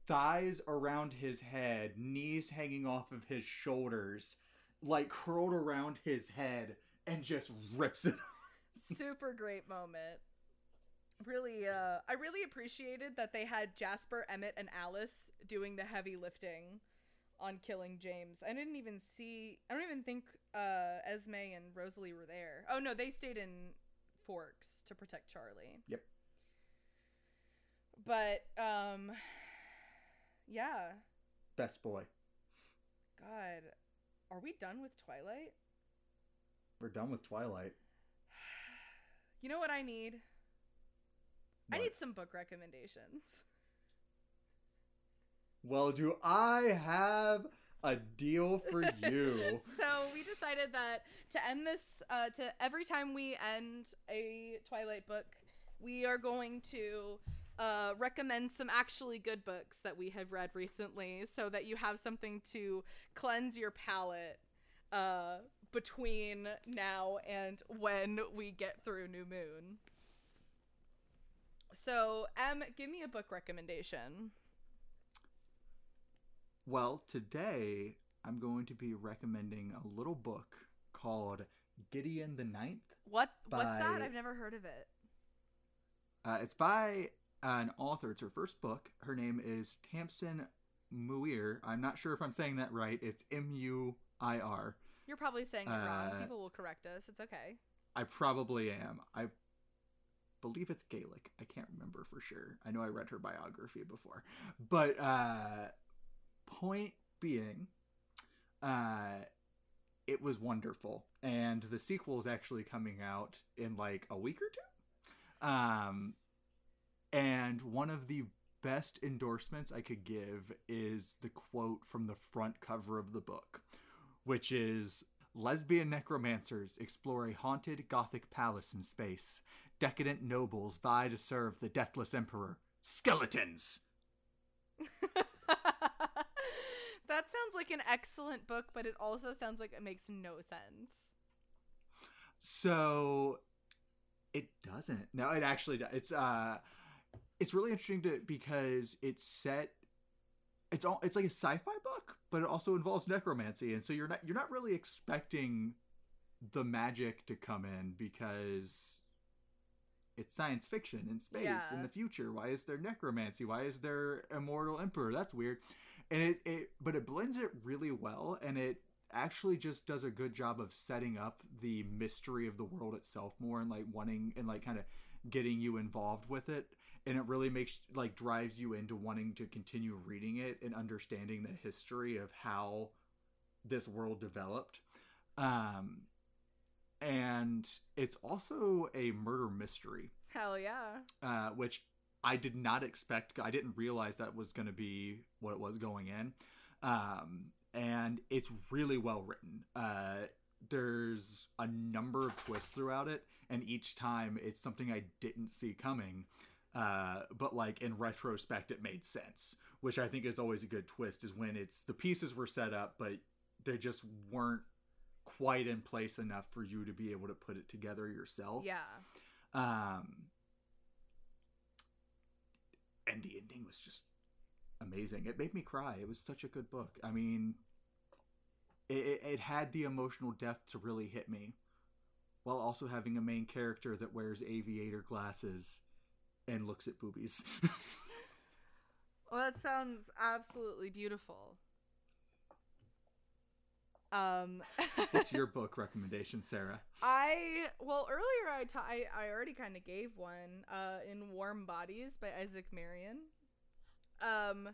thighs around his head, knees hanging off of his shoulders, like curled around his head, and just rips it. Super great moment. Really, uh, I really appreciated that they had Jasper, Emmett, and Alice doing the heavy lifting on killing James. I didn't even see. I don't even think uh, Esme and Rosalie were there. Oh no, they stayed in Forks to protect Charlie. Yep. But um, yeah. Best boy. God, are we done with Twilight? We're done with Twilight. You know what I need? I need some book recommendations. Well, do I have a deal for you? so we decided that to end this, uh, to every time we end a Twilight book, we are going to uh, recommend some actually good books that we have read recently, so that you have something to cleanse your palate uh, between now and when we get through New Moon. So, Em, give me a book recommendation. Well, today I'm going to be recommending a little book called Gideon the Ninth. What? What's that? I've never heard of it. Uh, it's by an author. It's her first book. Her name is Tamsin Muir. I'm not sure if I'm saying that right. It's M U I R. You're probably saying it wrong. Uh, People will correct us. It's okay. I probably am. I believe it's Gaelic. I can't remember for sure. I know I read her biography before. But uh point being uh it was wonderful and the sequel is actually coming out in like a week or two. Um and one of the best endorsements I could give is the quote from the front cover of the book, which is Lesbian necromancers explore a haunted Gothic palace in space. Decadent nobles vie to serve the deathless emperor. Skeletons! that sounds like an excellent book, but it also sounds like it makes no sense. So it doesn't. No, it actually does. It's uh it's really interesting to because it's set it's all it's like a sci-fi book, but it also involves necromancy and so you're not you're not really expecting the magic to come in because it's science fiction in space Yeah. in the future. Why is there necromancy? Why is there immortal emperor? That's weird. And it, it but it blends it really well and it actually just does a good job of setting up the mystery of the world itself more and like wanting and like kind of getting you involved with it. And it really makes like drives you into wanting to continue reading it and understanding the history of how this world developed. Um and it's also a murder mystery. Hell yeah. uh, which I did not expect. I didn't realize that was going to be what it was going in. Um, and it's really well written. Uh, there's a number of twists throughout it, and each time it's something I didn't see coming. Uh, but like in retrospect, it made sense, which I think is always a good twist. Is when it's the pieces were set up, but they just weren't quite in place enough for you to be able to put it together yourself. Yeah. Um, and the ending was just amazing. It made me cry. It was such a good book. I mean, it, it, had the emotional depth to really hit me, while also having a main character that wears aviator glasses and looks at boobies. Well, that sounds absolutely beautiful. Um, What's your book recommendation, Sarah? I well earlier I ta- I, I already kind of gave one uh in Warm Bodies by Isaac Marion. Um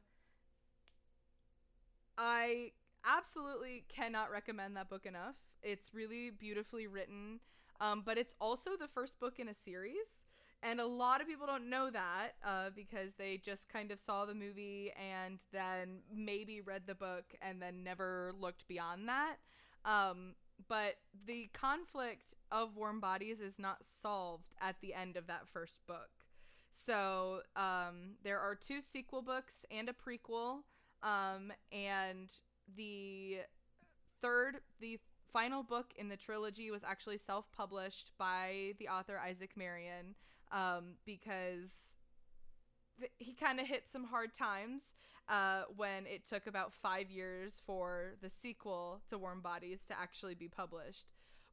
I absolutely cannot recommend that book enough. It's really beautifully written. Um but it's also the first book in a series and a lot of people don't know that uh, because they just kind of saw the movie and then maybe read the book and then never looked beyond that. Um, but the conflict of warm bodies is not solved at the end of that first book so um, there are two sequel books and a prequel Um, and the third, the final book in the trilogy was actually self published by the author Isaac Marion um, because th- he kind of hit some hard times uh, when it took about five years for the sequel to Warm Bodies to actually be published.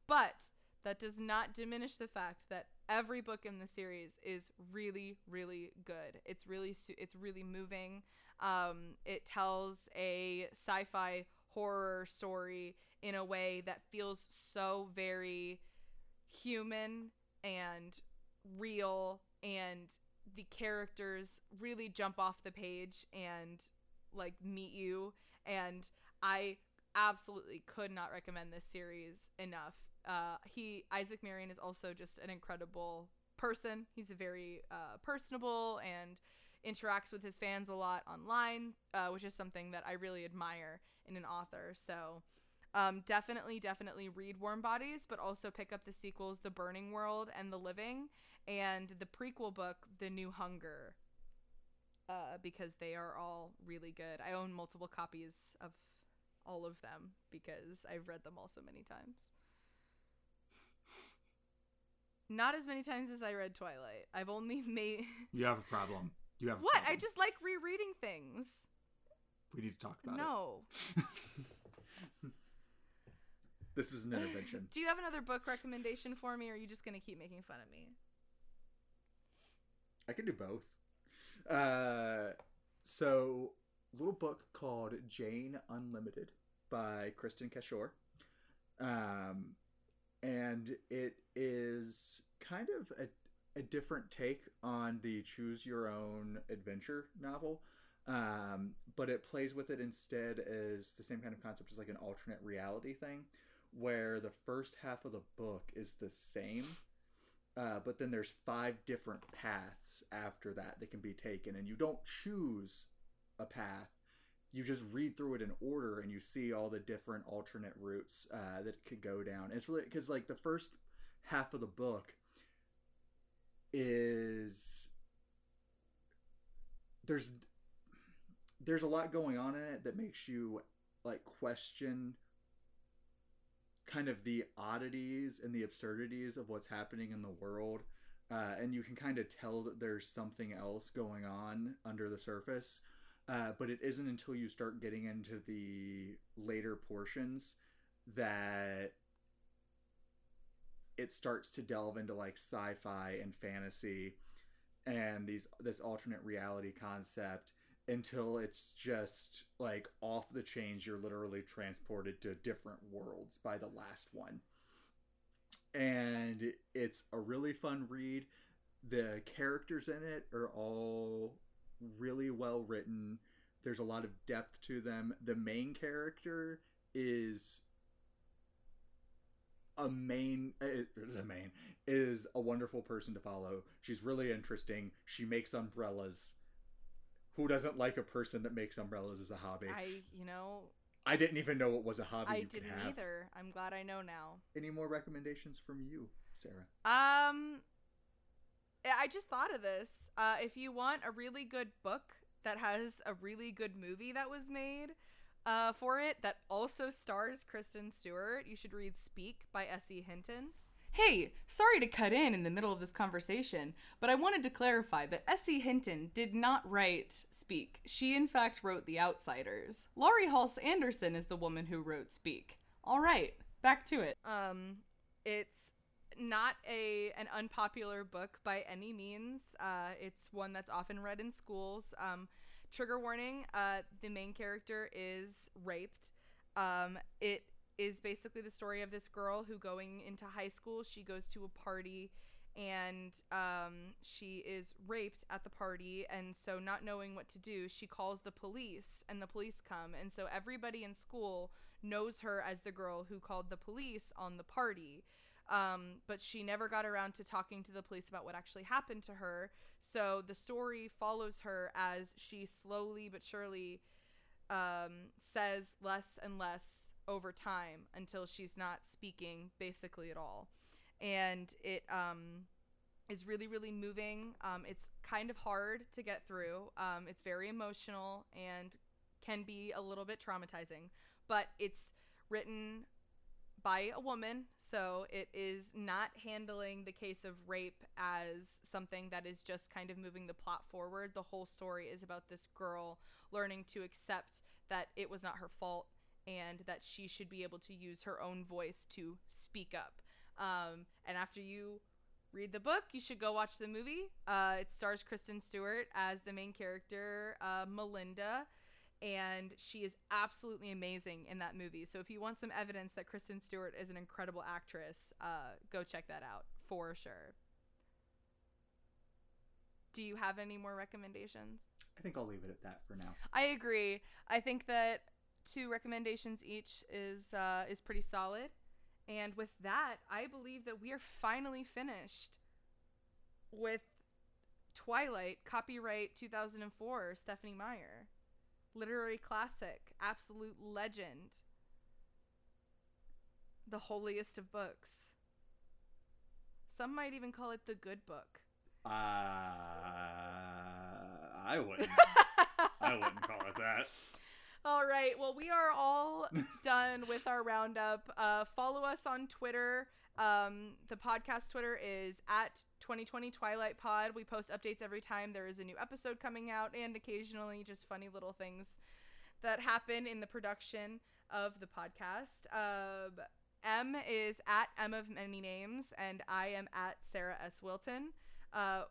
But that does not diminish the fact that every book in the series is really, really good. It's really, su- it's really moving. Um, it tells a sci-fi horror story in a way that feels so very human and real and the characters really jump off the page and like meet you and i absolutely could not recommend this series enough. Uh he isaac marion is also just an incredible person. He's a very uh personable and interacts with his fans a lot online uh, which is something that i really admire in an author. So um, definitely definitely read warm bodies but also pick up the sequels the burning world and the living and the prequel book the new hunger uh, because they are all really good i own multiple copies of all of them because i've read them all so many times not as many times as i read twilight i've only made You have a problem. You have what i just like rereading things we need to talk about it. no it. This is an intervention. do you have another book recommendation for me or are you just gonna keep making fun of me I can do both. Uh, so, little book called Jane Unlimited by Kristin Cashore. Um, and it is kind of a, a different take on the choose your own adventure novel. Um, but it plays with it instead as the same kind of concept as like an alternate reality thing, where the first half of the book is the same uh, but then there's five different paths after that that can be taken and you don't choose a path. You just read through it in order and you see all the different alternate routes uh, that could go down. And it's really because like the first half of the book is there's there's a lot going on in it that makes you like question kind of the oddities and the absurdities of what's happening in the world uh, and you can kind of tell that there's something else going on under the surface uh, but it isn't until you start getting into the later portions that it starts to delve into like sci-fi and fantasy and these this alternate reality concept until it's just like off the chains you're literally transported to different worlds by the last one. And it's a really fun read. The characters in it are all really well written. There's a lot of depth to them. The main character is a main eh, is a main is a wonderful person to follow. She's really interesting. She makes umbrellas who doesn't like a person that makes umbrellas as a hobby? I, I, you know, I didn't even know it was a hobby. I you didn't have. either. I'm glad I know now. Any more recommendations from you, Sarah? Um, I just thought of this. Uh, if you want a really good book that has a really good movie that was made uh, for it that also stars Kristen Stewart, you should read Speak by S.E. Hinton. Hey, sorry to cut in in the middle of this conversation, but I wanted to clarify that S.E. Hinton did not write Speak. She, in fact, wrote The Outsiders. Laurie Halse Anderson is the woman who wrote Speak. All right, back to it. Um, it's not a an unpopular book by any means. Uh, it's one that's often read in schools. Um, trigger warning: uh, the main character is raped. Um, it is basically the story of this girl who, going into high school, she goes to a party and um, she is raped at the party. And so, not knowing what to do, she calls the police, and the police come. And so, everybody in school knows her as the girl who called the police on the party. Um, but she never got around to talking to the police about what actually happened to her. So the story follows her as she slowly but surely um, says less and less over time until she's not speaking basically at all. And it um, is really, really moving. Um, it's kind of hard to get through, um, it's very emotional and can be a little bit traumatizing, but it's written by a woman, so it is not handling the case of rape as something that is just kind of moving the plot forward. The whole story is about this girl learning to accept that it was not her fault and that she should be able to use her own voice to speak up. Um, and after you read the book, you should go watch the movie. Uh, it stars Kristen Stewart as the main character, uh, Melinda, and she is absolutely amazing in that movie. So if you want some evidence that Kristen Stewart is an incredible actress, uh, go check that out for sure. Do you have any more recommendations? I think I'll leave it at that for now. I agree. I think that two recommendations each is uh, is pretty solid. And with that, I believe that we are finally finished with Twilight, copyright 2004, Stephenie Meyer. Literary classic, absolute legend. The holiest of books. Some might even call it the good book. Uh, I wouldn't. I wouldn't call it that. All right. Well, we are all done with our roundup. Uh, follow us on Twitter. Um, the podcast Twitter is at 2020 Twilight Pod. We post updates every time there is a new episode coming out, and occasionally just funny little things that happen in the production of the podcast. Um, Em is at M of many names, and I am at Sarah S. Wilton. Uh,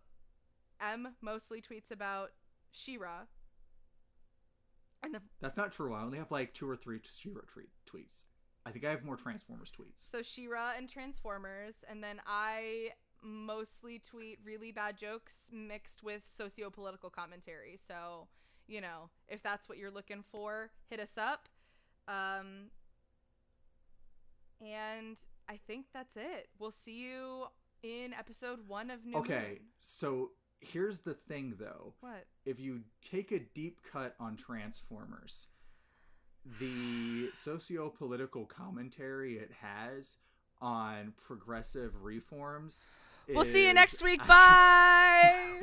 Em mostly tweets about She-Ra. And the That's not true. I only have like two or three She-Ra tweet tweets. I think I have more Transformers tweets. So She-Ra and Transformers, and then I mostly tweet really bad jokes mixed with socio-political commentary. So, you know, if that's what you're looking for, hit us up. Um and I think that's it. We'll see you in episode 1 of New Okay, Moon. so here's the thing though. What? If you take a deep cut on Transformers, the socio political commentary it has on progressive reforms. We'll see you next week. Bye.